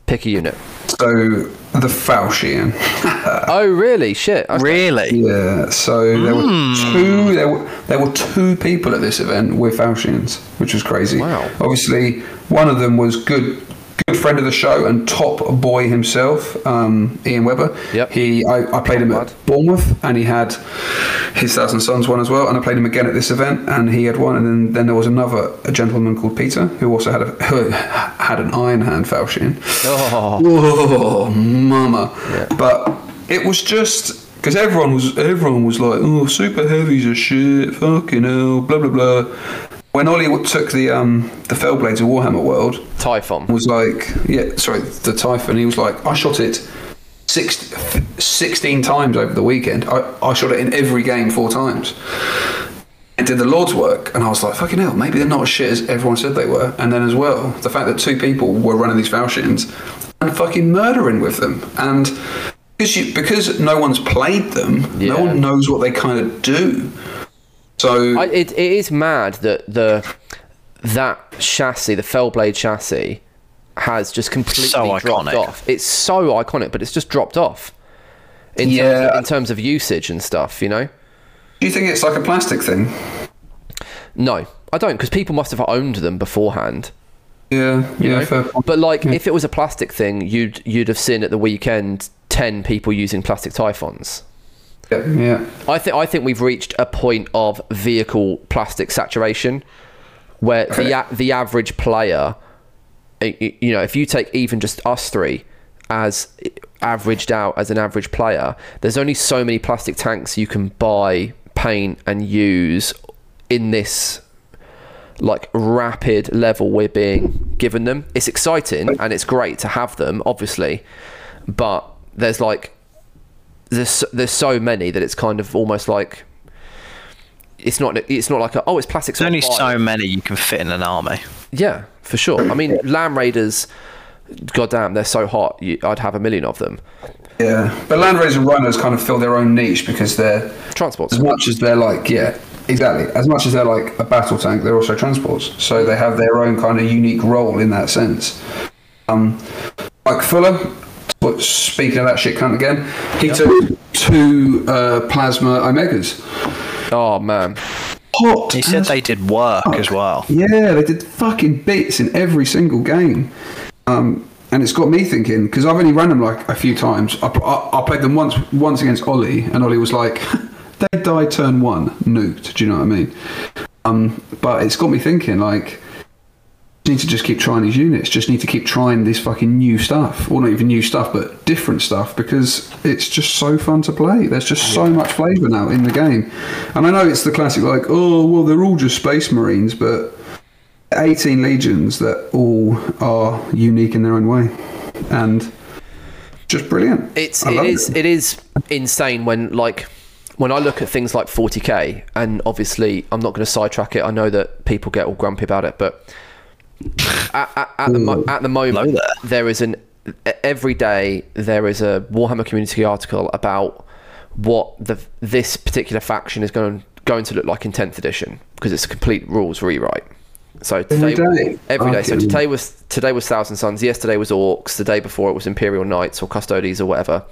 pick a unit. so the Falchion [LAUGHS] Oh, really? Shit. Okay. Really? Yeah, so there were hmm. two. There were there were two people at this event with Falchions, which was crazy. Wow. Obviously, one of them was good, good friend of the show and top boy himself, um, Ian Webber. Yep. He, I, I played him at Bournemouth, and he had his Thousand Sons one as well, and I played him again at this event, and he had one, and then, then there was another a gentleman called Peter who also had a who had an Iron Hand Falchion. Oh, Oh, mama! But it was just because everyone was everyone was like, "Oh, super heavies are shit, fucking hell, blah blah blah." When Ollie took the um the Fellblades of Warhammer World, Typhon. was like, yeah, sorry, the Typhon. He was like, I shot it six, 16 times over the weekend. I, I shot it in every game four times. And did the Lord's work, and I was like, fucking hell, maybe they're not as shit as everyone said they were. And then as well, the fact that two people were running these Falchions and fucking murdering with them. And because, you, because no one's played them, Yeah. no one knows what they kind of do. So I, it, it is mad that the that chassis, the Fellblade chassis, has just completely So dropped iconic. off. It's so iconic, but it's just dropped off. In, terms Yeah. of, in terms of usage and stuff, you know. do you think it's like a plastic thing? No, I don't, because people must have owned them beforehand. Yeah, you yeah, know? fair point. But like, if it was a plastic thing, you'd you'd have seen at the weekend ten people using plastic Typhons. Yeah, yeah. I think I think we've reached a point of vehicle plastic saturation where the a- the average player you know, if you take even just us three as averaged out as an average player, there's only so many plastic tanks you can buy, paint, and use in this like rapid level we're being given them. It's exciting and it's great to have them, obviously, but there's like there's there's so many that it's kind of almost like it's not it's not like a, oh it's plastic. There's only so many you can fit in an army. Yeah, for sure. I mean, Land Raiders, goddamn, they're so hot. You, I'd have a million of them. Yeah, but Land Raiders and Rhinos kind of fill their own niche because they're Transports. as much as they're like yeah, exactly. As much as they're like a battle tank, they're also transports. So they have their own kind of unique role in that sense. Um, Mike Fuller, but speaking of that shit cunt again, he took two uh, plasma omegas. Oh man, Hot. He said they did work as well. Yeah, they did fucking bits in every single game. Um, and it's got me thinking because I've only ran them like a few times. I, I, I played them once once against Ollie, and Ollie was like, [LAUGHS] "They die turn one, nuked." Do you know what I mean? Um, but it's got me thinking like, need to just keep trying these units. Just need to keep trying this fucking new stuff, or not even new stuff, but different stuff because it's just so fun to play. There's just so much flavour now in the game, and I know it's the classic like, oh well, they're all just Space Marines, but 18 legions that all are unique in their own way and just brilliant. it's it is it is insane when like when I look at things like 40k, and obviously I'm not going to sidetrack it. I know that people get all grumpy about it, but at, at, at the mo- at the moment there. is an every day there is a Warhammer community article about what the this particular faction is going going to look like in 10th edition because it's a complete rules rewrite. So Every today, day? every day. So today was today was Thousand Sons. Yesterday was Orcs. The day before it was Imperial Knights or Custodes or whatever.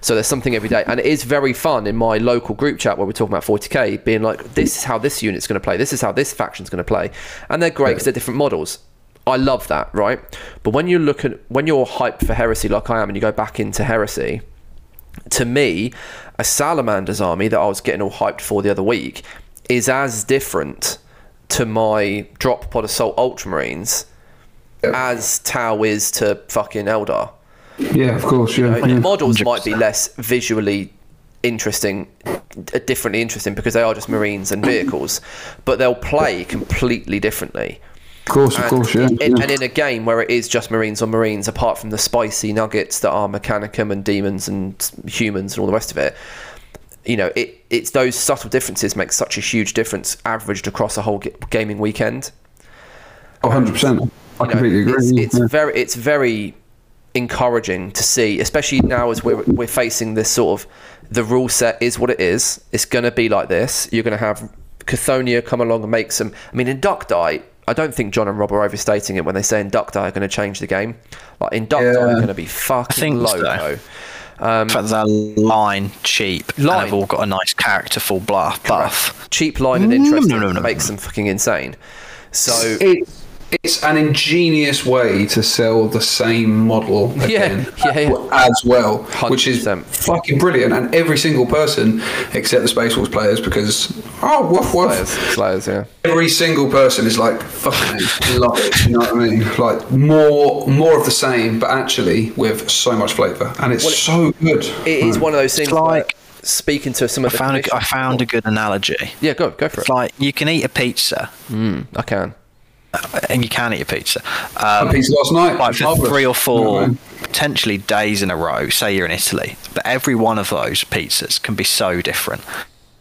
So there's something every day, and it is very fun in my local group chat where we're talking about 40k, being like, this is how this unit's going to play. This is how this faction's going to play, and they're great because they're different models. I love that, right? But when you look at when you're hyped for heresy like I am, and you go back into heresy, to me, a Salamander's army that I was getting all hyped for the other week is as different to my drop pod assault ultramarines as Tau is to fucking Eldar. Yeah, of course, yeah. The yeah. models might be less visually interesting, uh, differently interesting because they are just marines and vehicles, but they'll play completely differently. Of course, of And, course, yeah. in, yeah. and in a game where it is just Marines on Marines, apart from the spicy nuggets that are Mechanicum and demons and humans and all the rest of it, you know, it, it's those subtle differences make such a huge difference averaged across a whole g- gaming weekend. Oh, 100%. I You know, completely agree. It's, it's yeah. very, it's very encouraging to see, especially now as we're we're facing this sort of the rule set is what it is. It's going to be like this. You're going to have Cthonia come along and make some. I mean, Inducti. I don't think John and Rob are overstating it when they say Inducti are going to change the game. Like Inducti Yeah. are going to be fucking think so. loco. In um, fact, they're line cheap. and Line. they've all got a nice characterful buff. buff. Cheap line and No, interesting no, no, no. makes them fucking insane. So It's, it's an ingenious way to sell the same model again yeah, yeah. as well, which is fucking brilliant. And every single person, except the Space Wolves players, because, oh, woof woof. Slayers, Slayers, yeah. Every single person is like, fucking love it. You know what I mean? Like more, more of the same, but actually with so much flavour, and it's so good. It is one of those things. It's like- where speaking to some I of the found, a, I found a good analogy. Yeah, go go for It's it. like you can eat a pizza, hmm, I can. And you can eat a pizza. I Um, pizza last night. like for Marvellous. three or four what I mean? potentially days in a row say you're in italy but every one of those pizzas can be so different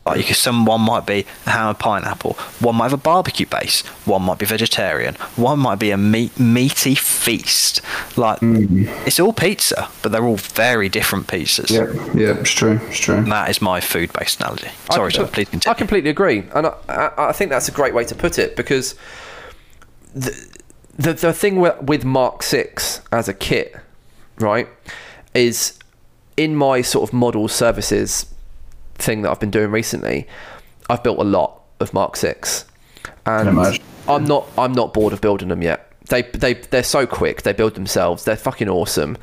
like you could, some one might be a ham and pineapple one might have a barbecue base one might be vegetarian one might be a meat meaty feast like it's all pizza but they're all very different pizzas Yeah, yeah, it's true. It's true. and that is my food based analogy sorry I, John, please I completely agree, and I, I, I think that's a great way to put it because the the, the thing with, with Mark Six as a kit, right, is in my sort of model services thing that I've been doing recently. I've built a lot of Mark Six, and. I'm not I'm not bored of building them yet. They they they're so quick. They build themselves. They're fucking awesome.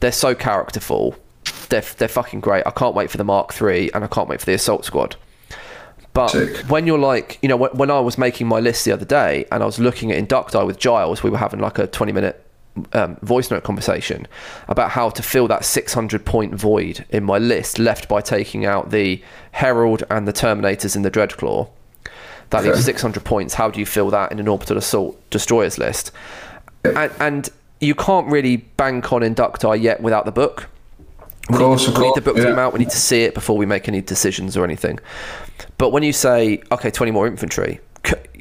They're so characterful. They're they're fucking great. I can't wait for the Mark Three, and I can't wait for the Assault Squad. But Sick. when you're like, you know, when, I was making my list the other day and I was looking at Inducti with Giles, we were having like a 20 minute um, voice note conversation about how to fill that 600 point void in my list left by taking out the Herald and the Terminators in the Dreadclaw. That leaves 600 points. How do you fill that in an orbital assault destroyers list? And, and you can't really bank on Inducti yet without the book. Of course, of We need the book to come out. We need to see it before we make any decisions or anything. But when you say, okay, 20 more infantry,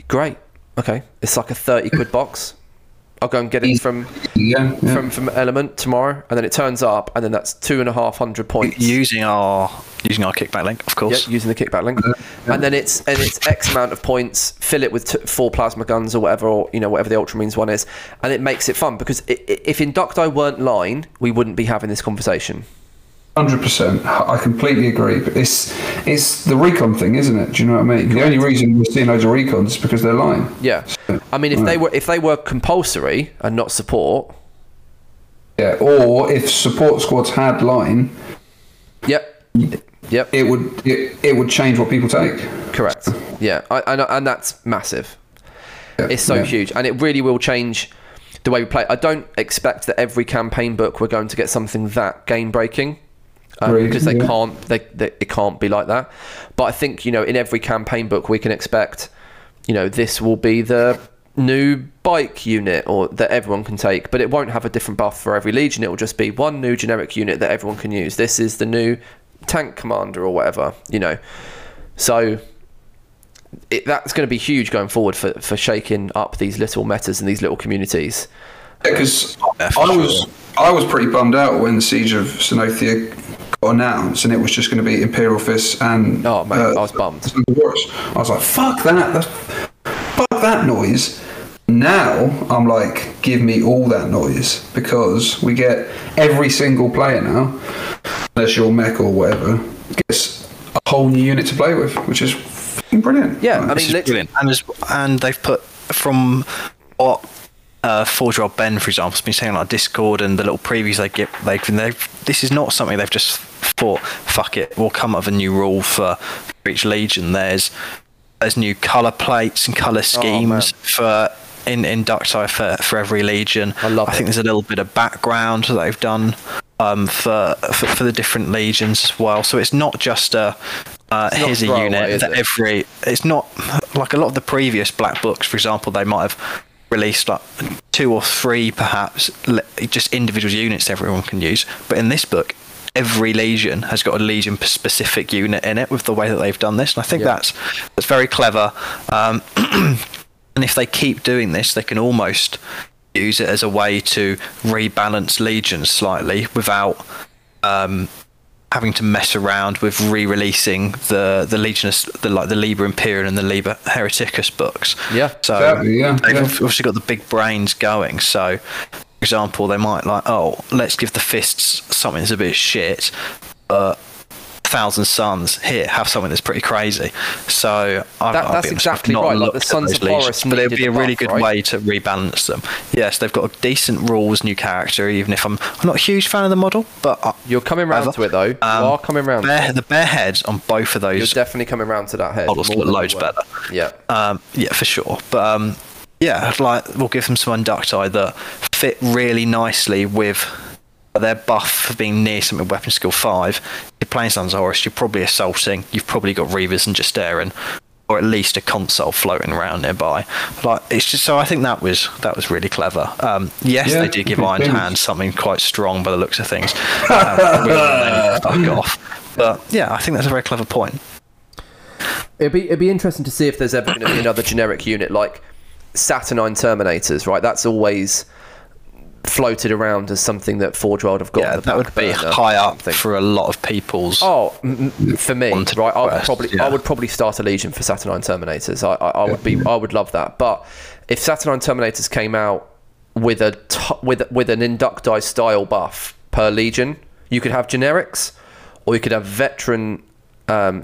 great. Okay. It's like a 30 quid box. I'll go and get it from, Yeah, yeah. from, from Element tomorrow. And then it turns up, and then that's two and a half hundred points. Using our using our kickback link, of Yeah, course. using the kickback link, and then it's and it's X amount of points. Fill it with t- four plasma guns or whatever, or you know whatever the Ultramarines one is, and it makes it fun because i- i- if Inducti weren't line, we wouldn't be having this conversation. Hundred percent. I completely agree. But it's it's the recon thing, isn't it? Do you know what I mean? The only reason we're seeing loads of recons is because they're lying. Yeah, I mean if they were if they were compulsory and not support, Yeah. Or if support squads had line, yep, yep, it would it, it would change what people take. correct. Yeah, I, and and that's massive. Yeah, It's so yeah. huge, and it really will change the way we play. I don't expect that every campaign book we're going to get something that game breaking. Um, Agreed, because they yeah. can't, they, they it can't be like that. But I think you know, in every campaign book, we can expect, you know, this will be the new bike unit or that everyone can take, but it won't have a different buff for every legion. It will just be one new generic unit that everyone can use. This is the new tank commander or whatever, you know. So it, that's going to be huge going forward for, for shaking up these little metas and these little communities. Because Yeah, I was sure. I was pretty bummed out when siege of Cthonia got announced, and it was just going to be Imperial Fists and Oh, mate, uh, I was bummed. Sons of Horus. I was like, fuck that, that's, fuck that noise. Now I'm like, give me all that noise because we get every single player now, unless you're mech or whatever, gets a whole new unit to play with, which is fucking brilliant. Yeah, Like, I mean, literally, brilliant. And, and they've put from what uh, Forge Rob Ben, for example, has been saying on like Discord and the little previews they get. They they've this is not something they've just thought. Fuck it, we'll come up with a new rule for, for each legion. There's there's new color plates and color schemes for. In, Inducti for, for every legion. I love I think there's a little bit of background that they've done um, for, for for the different legions as well. So it's not just a uh, not here's a unit is that it? every it's not like a lot of the previous black books for example they might have released like two or three perhaps just individual units everyone can use but in this book every legion has got a legion specific unit in it with the way that they've done this and i think Yeah. that's that's very clever um, [CLEARS THROAT] and if they keep doing this they can almost use it as a way to rebalance legions slightly without um, having to mess around with re-releasing the the Legionist, the like the Liber Imperium and the Liber Hereticus books. Yeah, so exactly, yeah, they've yeah. obviously got the big brains going. So, for example, they might like, oh, let's give the fists something that's a bit shit, but Thousand Sons here have something that's pretty crazy. So That- that's exactly right, like the Sons of legions, but it'd be a really buff, good right? way to rebalance them. Yes, they've got a decent rules, new character. Even if I'm, I'm not a huge fan of the model, but I, You're coming round to it though. you Um, are coming round. The bare heads on both of those. You're definitely coming round to that head. models look loads better. Yeah. Um, yeah, for sure. But um, yeah, like we'll give them some Inducti that fit really nicely with their buff for being near something with weapon skill five. You're playing Sons of Horus, you're probably assaulting. You've probably got Reavers and Justaerin, or at least a console floating around nearby. Like it's just so I think that was that was really clever. Um, yes, Yeah, they did give Iron thanks. Hand something quite strong by the looks of things. Um, we fuck [LAUGHS] off. But yeah, I think that's a very clever point. It'd be it'd be interesting to see if there's ever going to be another generic unit like Saturnine Terminators, right? That's always floated around as something that Forge World have got. Yeah, that would be high up for a lot of people's. Oh, m- m- for me, right? I would probably, yeah. I would probably start a legion for Saturnine Terminators. I, I, I would be, I would love that. But if Saturnine Terminators came out with a t- with with an Inducti style buff per legion, you could have generics, or you could have veteran um,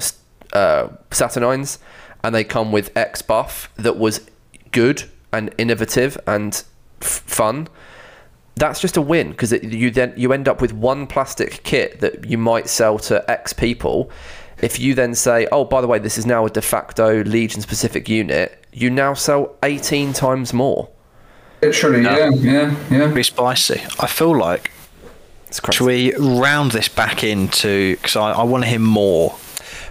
uh, Saturnines, and they come with X buff that was good and innovative and f- fun that's just a win because you then you end up with one plastic kit that you might sell to X people. If you then say, "Oh, by the way, this is now a de facto Legion specific unit," you now sell 18 times more. Literally, yeah, yeah, yeah. Pretty spicy. I feel like It's crazy. should we round this back into because I, I want to hear more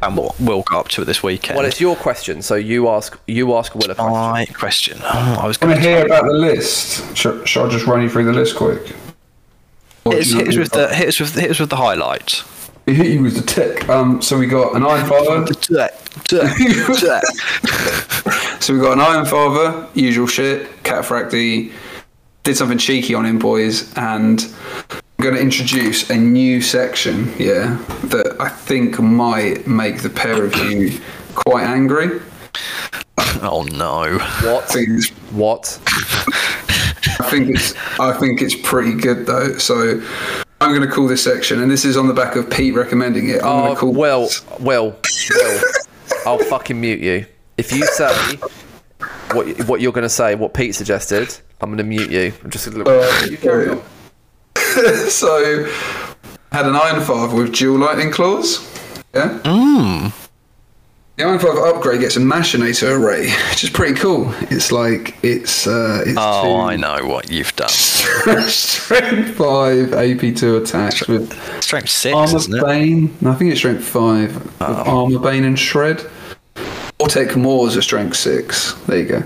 and what Will got up to it this weekend. Well, it's your question, so you ask you ask Will a question. my question. Oh, I was going to hear about the list? Shall, shall I just run you through the list quick? Or hit us, hit us with the hit us with hit us with the highlights. We hit you with the tick. Um, so we got an Iron Father. [LAUGHS] So we got an Iron Father, usual shit. Cataphractii did something cheeky on him, boys, and I'm going to introduce a new section. Yeah, that I think might make the pair of you quite angry. oh no! I What? think it's What? I think it's I think it's pretty good though. So I'm going to call this section, and this is on the back of Pete recommending it. I'm going Oh, to call Will, Will, Will. I'll fucking mute you. If you say what what you're going to say, what Pete suggested, I'm going to mute you. I'm just a little. Uh, you carry on. [LAUGHS] so had an Iron Father with dual lightning claws. Yeah. Mm. The Iron Father upgrade gets a machinator array, which is pretty cool. It's like it's uh, it's Oh, two I know what you've done. [LAUGHS] strength five AP two attacks with Strength six, armor bane. No, I think it's strength five with armor bane and shred. Or take more as a strength six. There you go.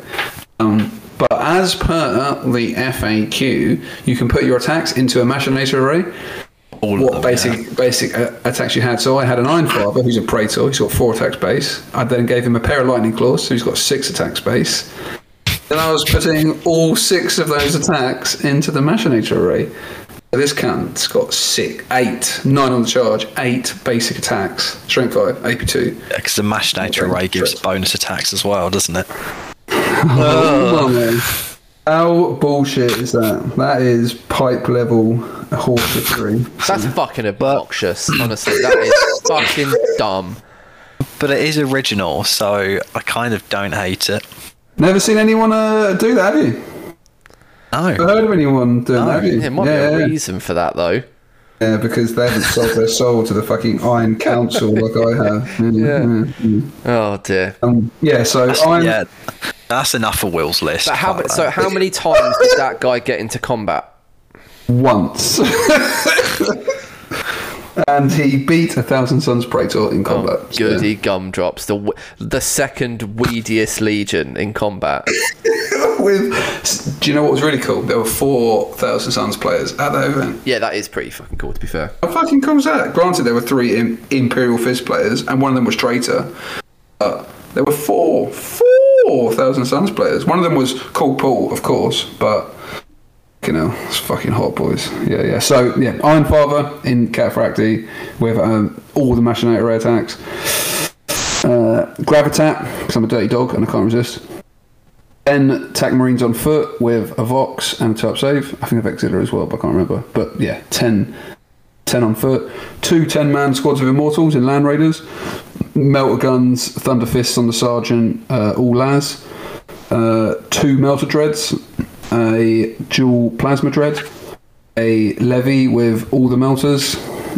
Um, but as per the FAQ, you can put your attacks into a machinator array. All of what them, basic basic uh, attacks you had. So I had an Iron Father who's a Praetor. He's got four attacks base. I then gave him a pair of Lightning Claws, so he's got six attacks base. Then I was putting all six of those attacks into the Machinator array. So this cunt's got six, eight, nine on the charge, eight basic attacks, strength five, AP two. Because the machinator array gives bonus attacks as well, doesn't it? Oh, man. How bullshit is that? That is pipe level horsery. That's fucking obnoxious. Honestly, that is fucking dumb. But it is original, so I kind of don't hate it. Never seen anyone uh, do that, have you? Never No. heard of anyone doing that, have you? There might yeah, be a yeah. reason for that though. Yeah, because they haven't sold their soul to the fucking Iron Council like I have. [LAUGHS] Yeah. yeah. Oh dear. Um, yeah so Iron. Yeah, that's enough for Will's list. But how, by so how many times did that guy get into combat? once. [LAUGHS] and he beat a Thousand Sons Praetor in oh, combat. Oh, goody gumdrops. The the second weediest legion in combat. [LAUGHS] With, do you know what was really cool? There were four Thousand Sons players at that event. Yeah, that is pretty fucking cool. To be fair. How fucking cool was that? Granted, there were three Im- Imperial Fist players, and one of them was Traitor. But there were four, four Thousand Sons players. One of them was called Paul, of course, but you know, it's fucking hot, boys. Yeah, yeah. So yeah, Iron Father in Cataphractii with um, all the Machinator array attacks. Uh, Gravitat, because I'm a dirty dog and I can't resist. Then attack Marines on foot with a Vox and a two up save. I think I've as well, but I can't remember. But yeah, 10, 10 on foot. Two 10 man squads of Immortals in Land Raiders. Melter Guns, Thunder Fists on the Sergeant, uh, all Las. Uh, two Melter Dreads, a dual Plasma Dread, a Levy with all the Melters,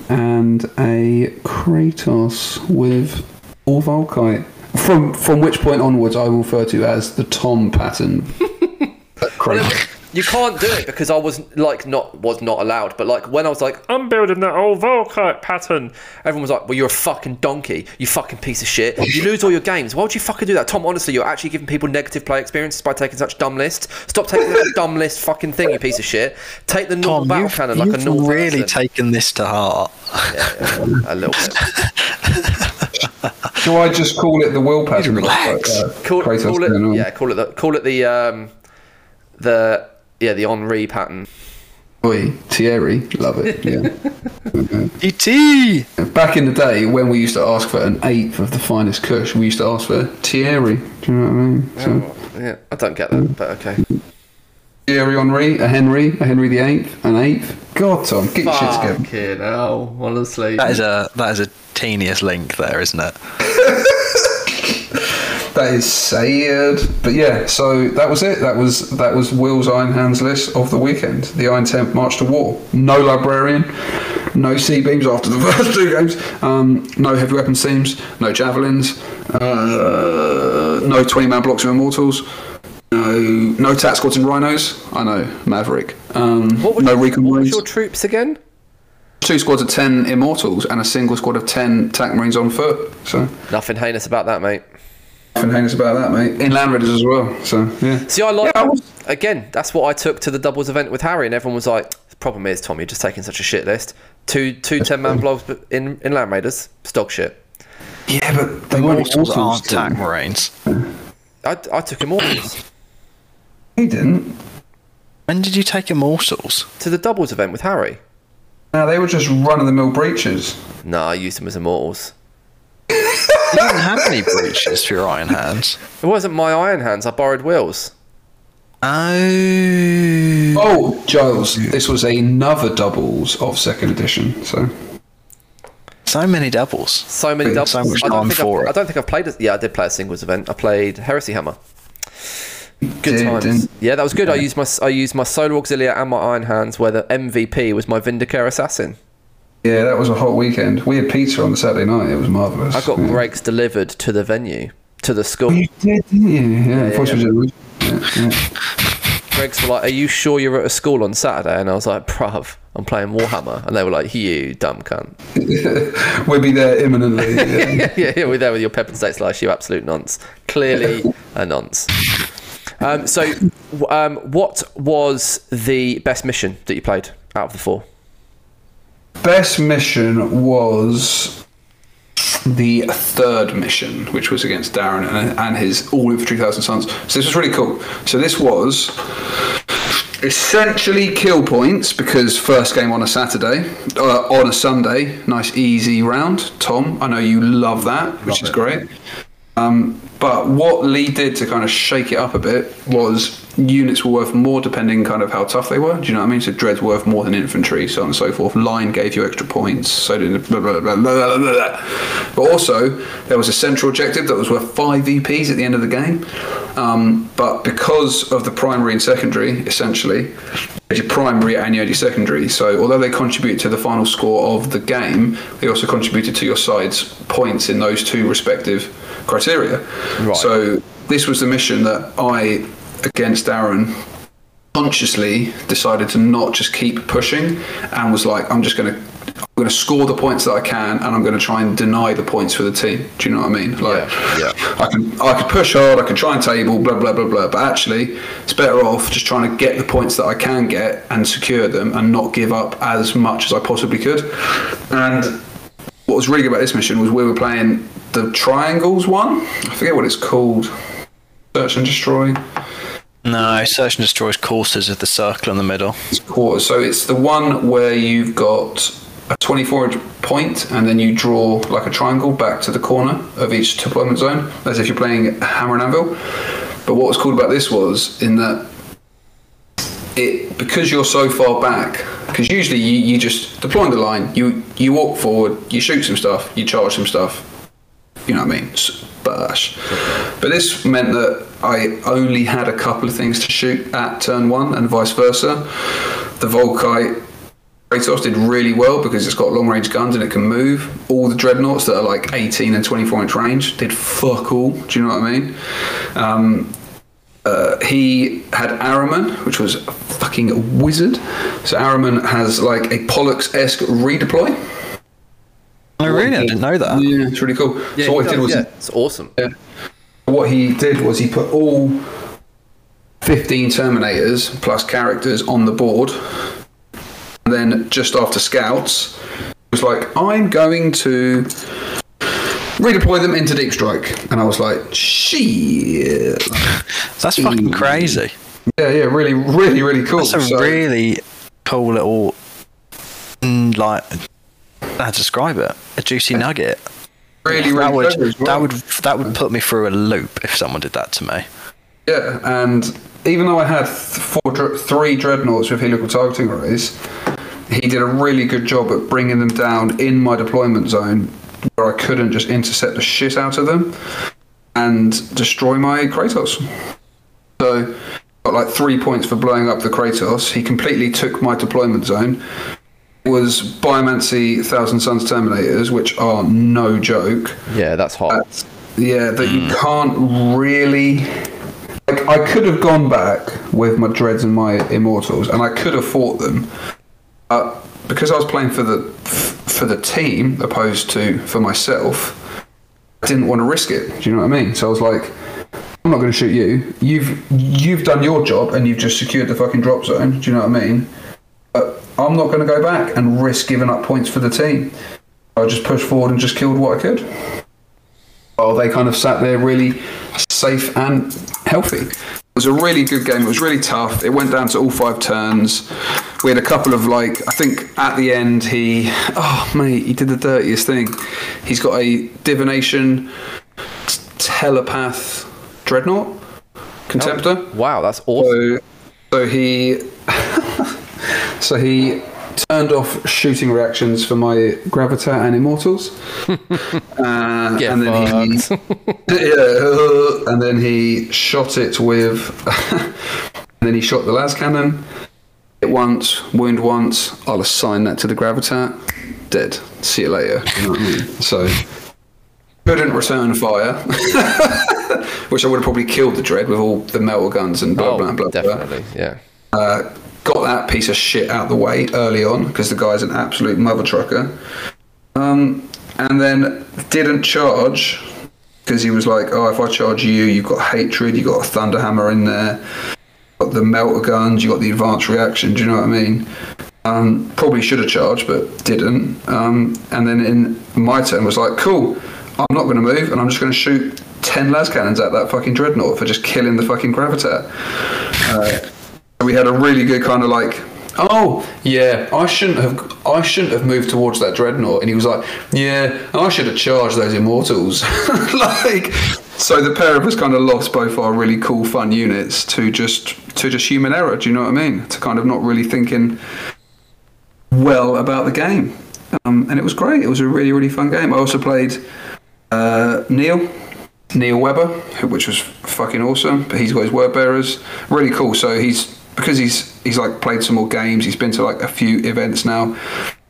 and a Kratos with all Volkite. From from which point onwards, I will refer to as the Tom pattern. [LAUGHS] Kratos. You can't do it because I was like not was not allowed. But like when I was like, I'm building that old Volkite pattern, everyone was like, Well, you're a fucking donkey. You fucking piece of shit. You lose all your games. Why would you fucking do that, Tom? Honestly, you're actually giving people negative play experiences by taking such dumb lists. Stop taking that dumb list fucking thing, you piece of shit. Take the normal Tom, battle you've, cannon like a you've normal really person. taken this to heart. yeah, yeah, a little bit. [LAUGHS] Shall I just call it the will pattern? Relax. Uh, Call, call it, yeah, call it the call it the um, the yeah the Henry pattern. Oi, Thierry, love it. Yeah. [LAUGHS] E.T. Back in the day, when we used to ask for an eighth of the finest Kush, we used to ask for Thierry. Do you know what I mean? Oh, so, Yeah, I don't get that, but okay. Thierry Henry, a Henry, a Henry the Eighth, an eighth. God, Tom, get your shit together. Fucking hell, honestly. That is a that is a teeniest link there, isn't it? [LAUGHS] That is sad. But yeah, so that was it. That was that was Will's Iron Hands list of the weekend. The Iron Temp March to War. No librarian, no C beams after the [LAUGHS] first two games. Um, no heavy weapons teams. No javelins. Uh, no twenty man blocks of immortals. No, no tac squads and rhinos. I know Maverick. Um, What was, no your, recon what was your troops again? Two squads of ten immortals and a single squad of ten tac marines on foot. So Nothing heinous about that, mate. Nothing heinous about that, mate. In land raiders as well. So yeah. See, I like Yeah, I was- again. That's what I took to the doubles event with Harry, and everyone was like, "The problem is, Tom, you're just taking such a shit list. Two, two ten man blobs in in Land Raiders, stock shit. Yeah, but they weren't Mortals immortals. aren't still. tank marines. I, I took immortals He didn't. When did you take immortals? to the doubles event with Harry. No, they were just run of the mill breachers. No, I used them as immortals. You didn't have any breachers for your iron hands. It wasn't my Iron Hands. I borrowed Will's. Oh. Oh, Giles, this was another doubles of second edition. So So many doubles. So many So doubles. much I, don't time think for I've, it. I don't think I've played it. Yeah, I did play a singles event. I played Heresy Hammer. Good Did- times. didn't- Yeah, that was good. I used my I used my Solar Auxilia and my Iron Hands, where the MVP was my Vindicare Assassin. Yeah, that was a hot weekend. We had pizza on the Saturday night. It was marvelous. I got yeah. Greggs delivered to the venue, to the school. You did, didn't you? Yeah, yeah, yeah. yeah. Greggs were like, "Are you sure you're at a school on Saturday?" And I was like, "Bruv, I'm playing Warhammer." And they were like, "You dumb cunt." [LAUGHS] We'll be there imminently. [LAUGHS] Yeah. yeah, yeah, we're there with your pepper and steak slice, you absolute nonce. Clearly a nonce. Um, so, um, what was the best mission that you played out of the four? Best mission was the third mission, which was against Darren and, and his all infantry thousand sons. So this was really cool. So this was essentially kill points because first game on a Saturday, uh, on a Sunday, nice easy round. Tom, I know you love that, which is great. Um, but what Lee did to kind of shake it up a bit was units were worth more depending kind of how tough they were. Do you know what I mean? So dreads worth more than infantry, so on and so forth. Line gave you extra points, so did blah, blah, blah, blah, blah, blah. But also there was a central objective that was worth five VPs at the end of the game. Um, but because of the primary and secondary, essentially, your primary and your secondary. So although they contribute to the final score of the game, they also contributed to your side's points in those two respective criteria. Right. So this was the mission that I, against Aaron, consciously decided to not just keep pushing and was like, I'm just going to. I'm going to score the points that I can, and I'm going to try and deny the points for the team. Do you know what I mean? Like, Yeah, yeah. I can I can push hard, I can try and table, blah blah blah blah. But actually, it's better off just trying to get the points that I can get and secure them, and not give up as much as I possibly could. And what was really good about this mission was we were playing the triangles one. I forget what it's called. Search and destroy. No, search and destroys courses with the circle in the middle. It's quarters. So it's the one where you've got a 24 point and then you draw like a triangle back to the corner of each deployment zone, as if you're playing Hammer and Anvil. But what was cool about this was in that it because you're so far back. Because usually you, you just deploying the line, you you walk forward, you shoot some stuff, you charge some stuff, you know what I mean? Bash. But this meant that I only had a couple of things to shoot at turn one and vice versa. The Volkite Kratos did really well because it's got long range guns and it can move. All the dreadnoughts that are like 18 and 24 inch range did fuck all. Do you know what I mean? Um, uh, he had Ahriman, which was a fucking wizard. So Ahriman has like a Pollux esque redeploy. Oh, really? I didn't know that. Yeah, it's really cool. so what he did was yeah, it's awesome. Yeah. What he did was he put all 15 Terminators plus characters on the board. And then just after scouts, he was like, I'm going to redeploy them into Deep Strike. And I was like, shit. That's fucking crazy. Yeah, yeah, really, really, really cool. That's a So- really cool little, mm, like, how to describe it? A juicy nugget. really, really that would well. that would that would put me through a loop if someone did that to me. Yeah, and even though I had four, three dreadnoughts with helical targeting arrays, he did a really good job at bringing them down in my deployment zone where I couldn't just intercept the shit out of them and destroy my Kratos. So, got like three points for blowing up the Kratos. He completely took my deployment zone. It was Biomancy Thousand Sons Terminators, which are no joke. Yeah, that's hot. That's- yeah, that you mm. can't really. Like, I could have gone back with my dreads and my immortals, and I could have fought them. But because I was playing for the for the team opposed to for myself, I didn't want to risk it. Do you know what I mean? So I was like, I'm not going to shoot you. You've you've done your job and you've just secured the fucking drop zone. Do you know what I mean? But I'm not going to go back and risk giving up points for the team. I just pushed forward and just killed what I could. While they kind of sat there really safe and healthy. It was a really good game. It was really tough. It went down to all five turns. We had a couple of like I think at the end he oh mate he did the dirtiest thing. He's got a divination telepath dreadnought contemptor. Oh, wow, that's awesome. So, so he, [LAUGHS] so he turned off shooting reactions for my gravitat and immortals, [LAUGHS] uh, Get and then he, [LAUGHS] yeah, and then he shot it with, [LAUGHS] and then he shot the lascannon. Hit once, wound once. I'll assign that to the gravitat. Dead. See you later. You know what I mean? So couldn't return fire, which I would have probably killed the dread with all the metal guns and blah Oh, blah blah. blah. definitely, yeah. Uh, got that piece of shit out of the way early on because the guy's an absolute mother trucker. Um, and then didn't charge because he was like, "Oh, if I charge you, you've got hatred, you've got a thunderhammer in there, got the melta guns, you got the advanced reaction." Do you know what I mean? Um, probably should have charged, but didn't. Um, and then in my turn was like, "Cool, I'm not going to move, and I'm just going to shoot." 10 lascannons at that fucking dreadnought for just killing the fucking gravitat. Uh, we had a really good kind of like oh yeah i shouldn't have i shouldn't have moved towards that dreadnought. And he was like yeah i should have charged those immortals. [LAUGHS] Like so the pair of us kind of lost both our really cool fun units to just to just human error do you know what i mean? To kind of not really thinking well about the game. Um, and it was great. It was a really really fun game. I also played uh, neil Neil Webber, who- which was fucking awesome. But he's got his word bearers, really cool. So he's because he's he's like played some more games. He's been to like a few events now.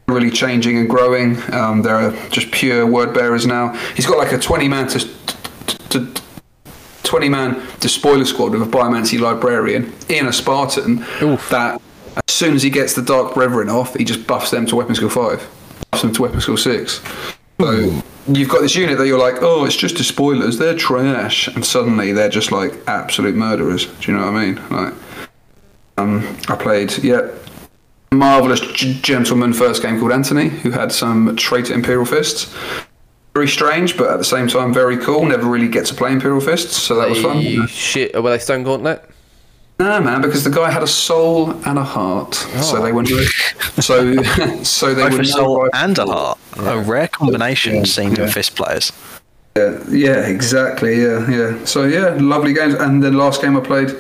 Really changing and growing. Um, they're just pure word bearers now. He's got like a twenty man to, to, to 20 man despoiler squad with a biomancy librarian in a Spartan that as soon as he gets the Dark Brethren off, he just buffs them to Weapon Skill 5, buffs them to Weapon Skill 6. So you've got this unit that you're like, oh, it's just despoilers, they're trash. And suddenly they're just like absolute murderers. Do you know what I mean? Like, um, I played, yeah, marvelous g- gentleman first game called Anthony, who had some traitor Imperial Fists. Very strange, but at the same time very cool. Never really get to play Imperial Fists, so that was fun. Hey, Shit, were they Stone Gauntlet? Nah, man, because the guy had a soul and a heart, so they were no, so [LAUGHS] so they Both were a soul and a heart. A rare combination seen in fist players. Yeah, yeah, exactly. Yeah, yeah. So yeah, lovely games. And the last game I played,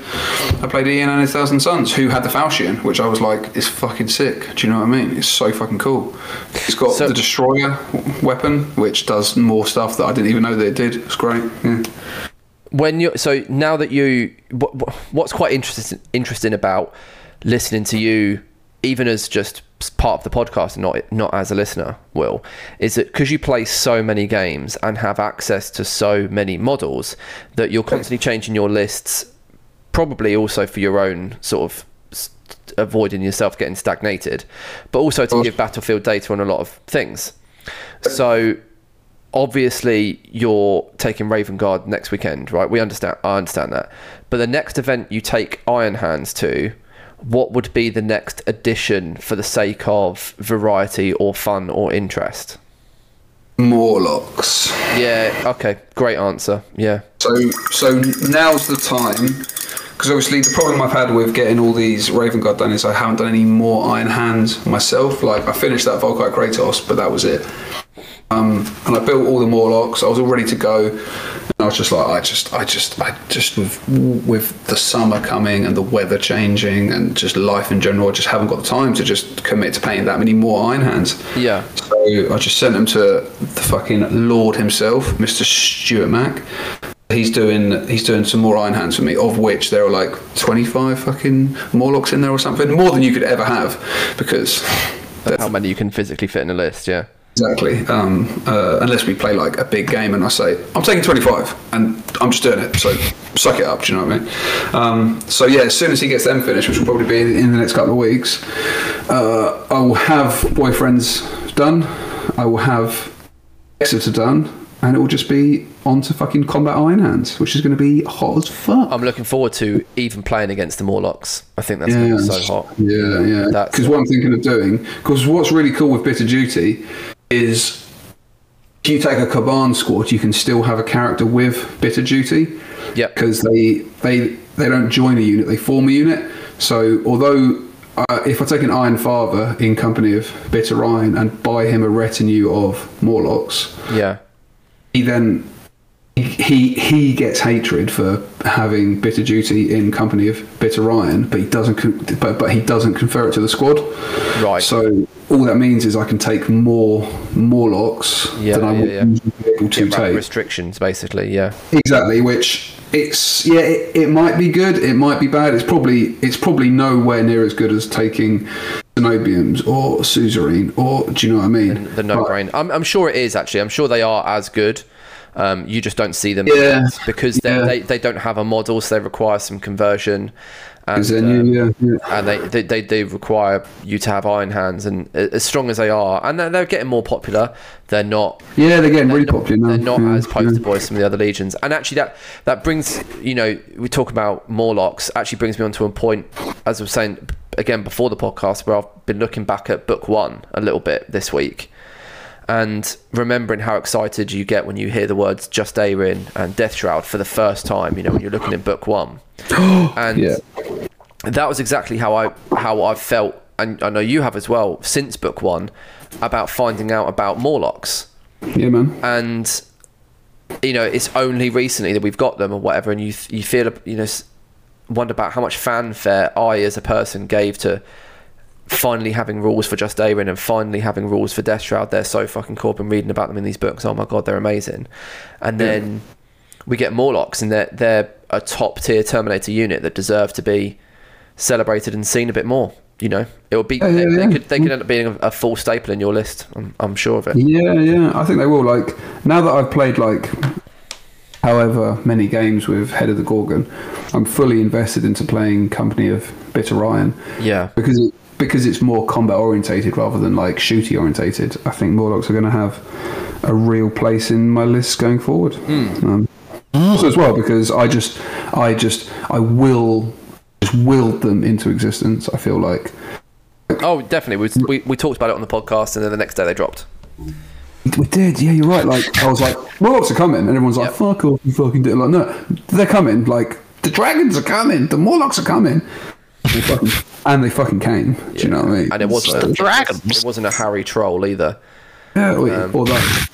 I played Ian and his Thousand Sons, who had the Falchion, which I was like, is fucking sick. Do you know what I mean? It's so fucking cool. It's got So- the Destroyer weapon, which does more stuff that I didn't even know that it did. It's great. Yeah. when you so now that you what, what- what's quite interesting interesting about listening to you even as just part of the podcast and not not as a listener will is that because you play so many games and have access to so many models that you're constantly changing your lists probably also for your own sort of avoiding yourself getting stagnated but also to give battlefield data on a lot of things so obviously you're taking Raven Guard next weekend, right? We understand. I understand that. But the next event you take Iron Hands to, what would be the next addition for the sake of variety or fun or interest? Morlocks. Yeah. Okay. Great answer. Yeah. So so now's the time because obviously the problem I've had with getting all these Raven Guard done is I haven't done any more Iron Hands myself. Like I finished that Volkite Kratos, but that was it. Um, and I built all the Morlocks. I was all ready to go. And I was just like, I just, I just, I just with with the summer coming and the weather changing and just life in general, I just haven't got the time to just commit to painting that many more Iron Hands. Yeah. So I just sent them to the fucking Lord himself, Mr. Stuart Mack. He's doing he's doing some more Iron Hands for me, of which there are like twenty five fucking Morlocks in there or something, more than you could ever have, because How many you can physically fit in a list? Yeah. Exactly. Um, uh, unless we play like a big game and I say, I'm taking 25 and I'm just doing it. So suck it up. Do you know what I mean? Um, so yeah, as soon as he gets them finished, which will probably be in the next couple of weeks, uh, I will have Boyfriends done. I will have Exeter done. And it will just be on to fucking Combat Iron Hands, which is going to be hot as fuck. I'm looking forward to even playing against the Morlocks. I think that's going to be so hot. Yeah, yeah. Because what I'm thinking of doing, because what's really cool with Bitter Duty is if you take a Kaban squad, you can still have a character with Bitter Duty. Yeah. Because they they they don't join a unit, they form a unit. So although uh, if I take an Iron Father in company of Bitter Iron and buy him a retinue of Morlocks, Yeah. he then he he gets hatred for having bitter duty in company of bitter iron, but he doesn't but but he doesn't confer it to the squad. Right. So all that means is I can take more Morlocks Yeah, than I yeah, would yeah. be able to take. restrictions, basically. Yeah. Exactly, which it's yeah, it, it might be good, it might be bad. It's probably it's probably nowhere near as good as taking Zenobiums or Suzerain or do you know what I mean? The no But- brain. I'm, I'm sure it is actually. I'm sure they are as good. Um, you just don't see them Yeah. because they, Yeah. they they don't have a model, so they require some conversion. And, um, yeah, yeah. and they, they, they, they require you to have iron hands and as strong as they are and they're, they're getting more popular they're not Yeah, they're getting really not, popular now. they're not as poster boys as some of the other legions and actually that that brings you know we talk about morlocks actually brings me on to a point as i was saying again before the podcast where i've been looking back at book one a little bit this week and remembering how excited you get when you hear the words Justaerin and Death Shroud for the first time, you know, when you're looking in book one. [GASPS] and Yeah. that was exactly how I how I felt, and I know you have as well since book one, about finding out about Morlocks, Yeah, man. and you know it's only recently that we've got them or whatever, and you you feel you know wonder about how much fanfare I as a person gave to finally having rules for Justaerin and finally having rules for Death Shroud. They're so fucking cool. I've been reading about them in these books. Oh my god, they're amazing. And then we get Morlocks, and they're they're a top tier Terminator unit that deserve to be celebrated and seen a bit more. You know, it would be yeah, they, they yeah. could they could end up being a, a full staple in your list. I'm, I'm sure of it. Yeah, yeah. I think they will. Like now that I've played like however many games with Head of the Gorgon, I'm fully invested into playing Company of Bitter Iron Yeah, because it, because it's more combat orientated rather than like shooty orientated. I think Morlocks are going to have a real place in my list going forward. Um, also as well because I just I just I will just willed them into existence. I feel like. Oh, definitely. We, we, we talked about it on the podcast, and then the next day they dropped. We did, yeah, you're right. Like I was like, Morlocks are coming, and everyone's like, Yep. fuck off, you fucking did. Like, no, they're coming. Like the dragons are coming, the Morlocks are coming. They fucking, and they fucking came. Do you know what I mean? And it wasn't So- a, dragons. It wasn't a Harry troll either. yeah, or, Um, or that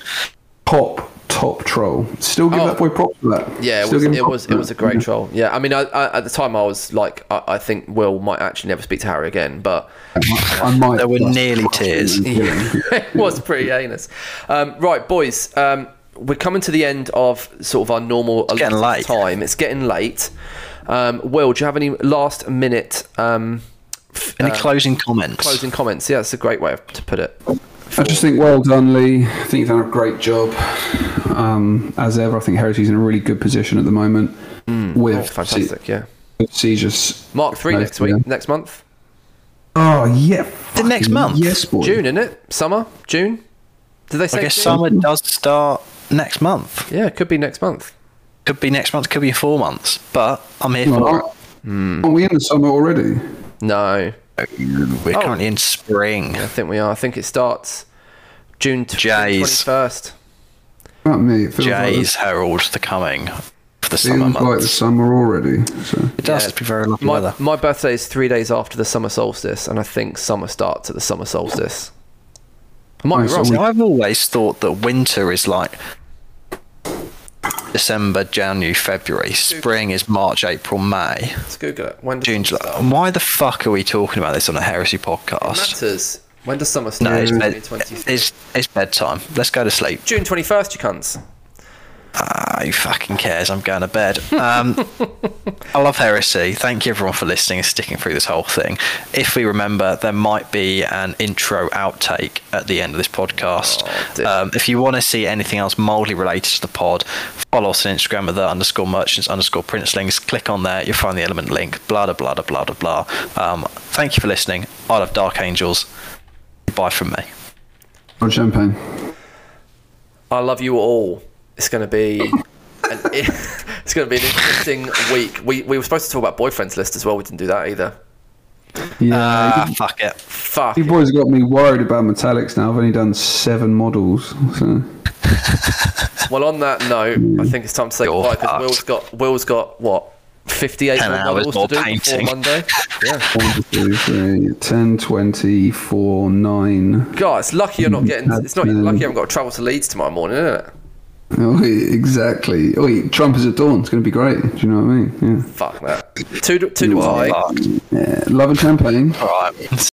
top top troll. Still give Oh. that boy props for that. Yeah, it Still was. It was. It was a great Yeah. troll. Yeah, I mean, I, I, at the time I was like, I, I think Will might actually never speak to Harry again, but I might. There were nearly tears. [LAUGHS] the [LAUGHS] it was pretty heinous. Um, right, boys, um, we're coming to the end of sort of our normal getting late. time. It's getting late. Um, Will, do you have any last minute um, Any uh, closing comments? closing comments? Yeah, that's a great way of, to put it. I just think well done, Lee. I think you've done a great job. Um, as ever, I think Heresy's in a really good position at the moment with Oh, fantastic. Yeah. with Siege's Mark three next week. yeah. next month. Oh yeah, The next month? Yes, boy. June, isn't it? Summer? June? Did they say? I guess June? summer does start next month. Yeah, it could be next month. Could be next month, could be four months. But I'm here for Aren't hmm. aren't we in the summer already? No. We're Oh. currently in spring. I think we are. I think it starts June Jays. twenty first. Not me. It feels like, Jays the- herald the coming of the summer feels like the summer already. So It does Yeah. be very lovely My, weather. my birthday is three days after the summer solstice, and I think summer starts at the summer solstice. I might Nice, be wrong. so I've always thought that winter is like December, January, February. Spring is March, April, May. Let's Google it. When does June, July. Why the fuck are we talking about this on a heresy It podcast? matters. When does summer start? No, it's, bed, 23. it's, it's bedtime. Let's go to sleep. June twenty first, you cunts. Ah, who fucking cares? I'm going to bed. Um, I love heresy. Thank you everyone for listening and sticking through this whole thing. If we remember, there might be an intro outtake at the end of this podcast. Oh, um, if you want to see anything else mildly related to the pod, follow us on Instagram at the underscore merchants underscore princelings. Click on there, you'll find the element link. Blah blah blah blah blah blah. Um, thank you for listening. I love Dark Angels. Bye from me. Or champagne. I love you all. It's going to be. An, [LAUGHS] [LAUGHS] it's going to be an interesting week. We, we were supposed to talk about boyfriends list as well. We didn't do that either. Yeah. Ah, fuck it. Fuck. you boys got me worried about metallics now. I've only done seven models. So. [LAUGHS] Well, on that note, I think it's time to say You're goodbye because fucked. Will's got Will's got what fifty-eight 10 more hours models more to do painting. before Monday. Yeah. 1, 2, 3, 10, 20, 4, 9. God, it's lucky you're not getting. It's not lucky you haven't got to travel to Leeds tomorrow morning, isn't it? [LAUGHS] Oh, exactly. Oh, Trump is at dawn. It's going to be great. Do you know what I mean? Yeah. Fuck that. Two to, two to You are I. fucked. Yeah. yeah. Love and champagne. All right.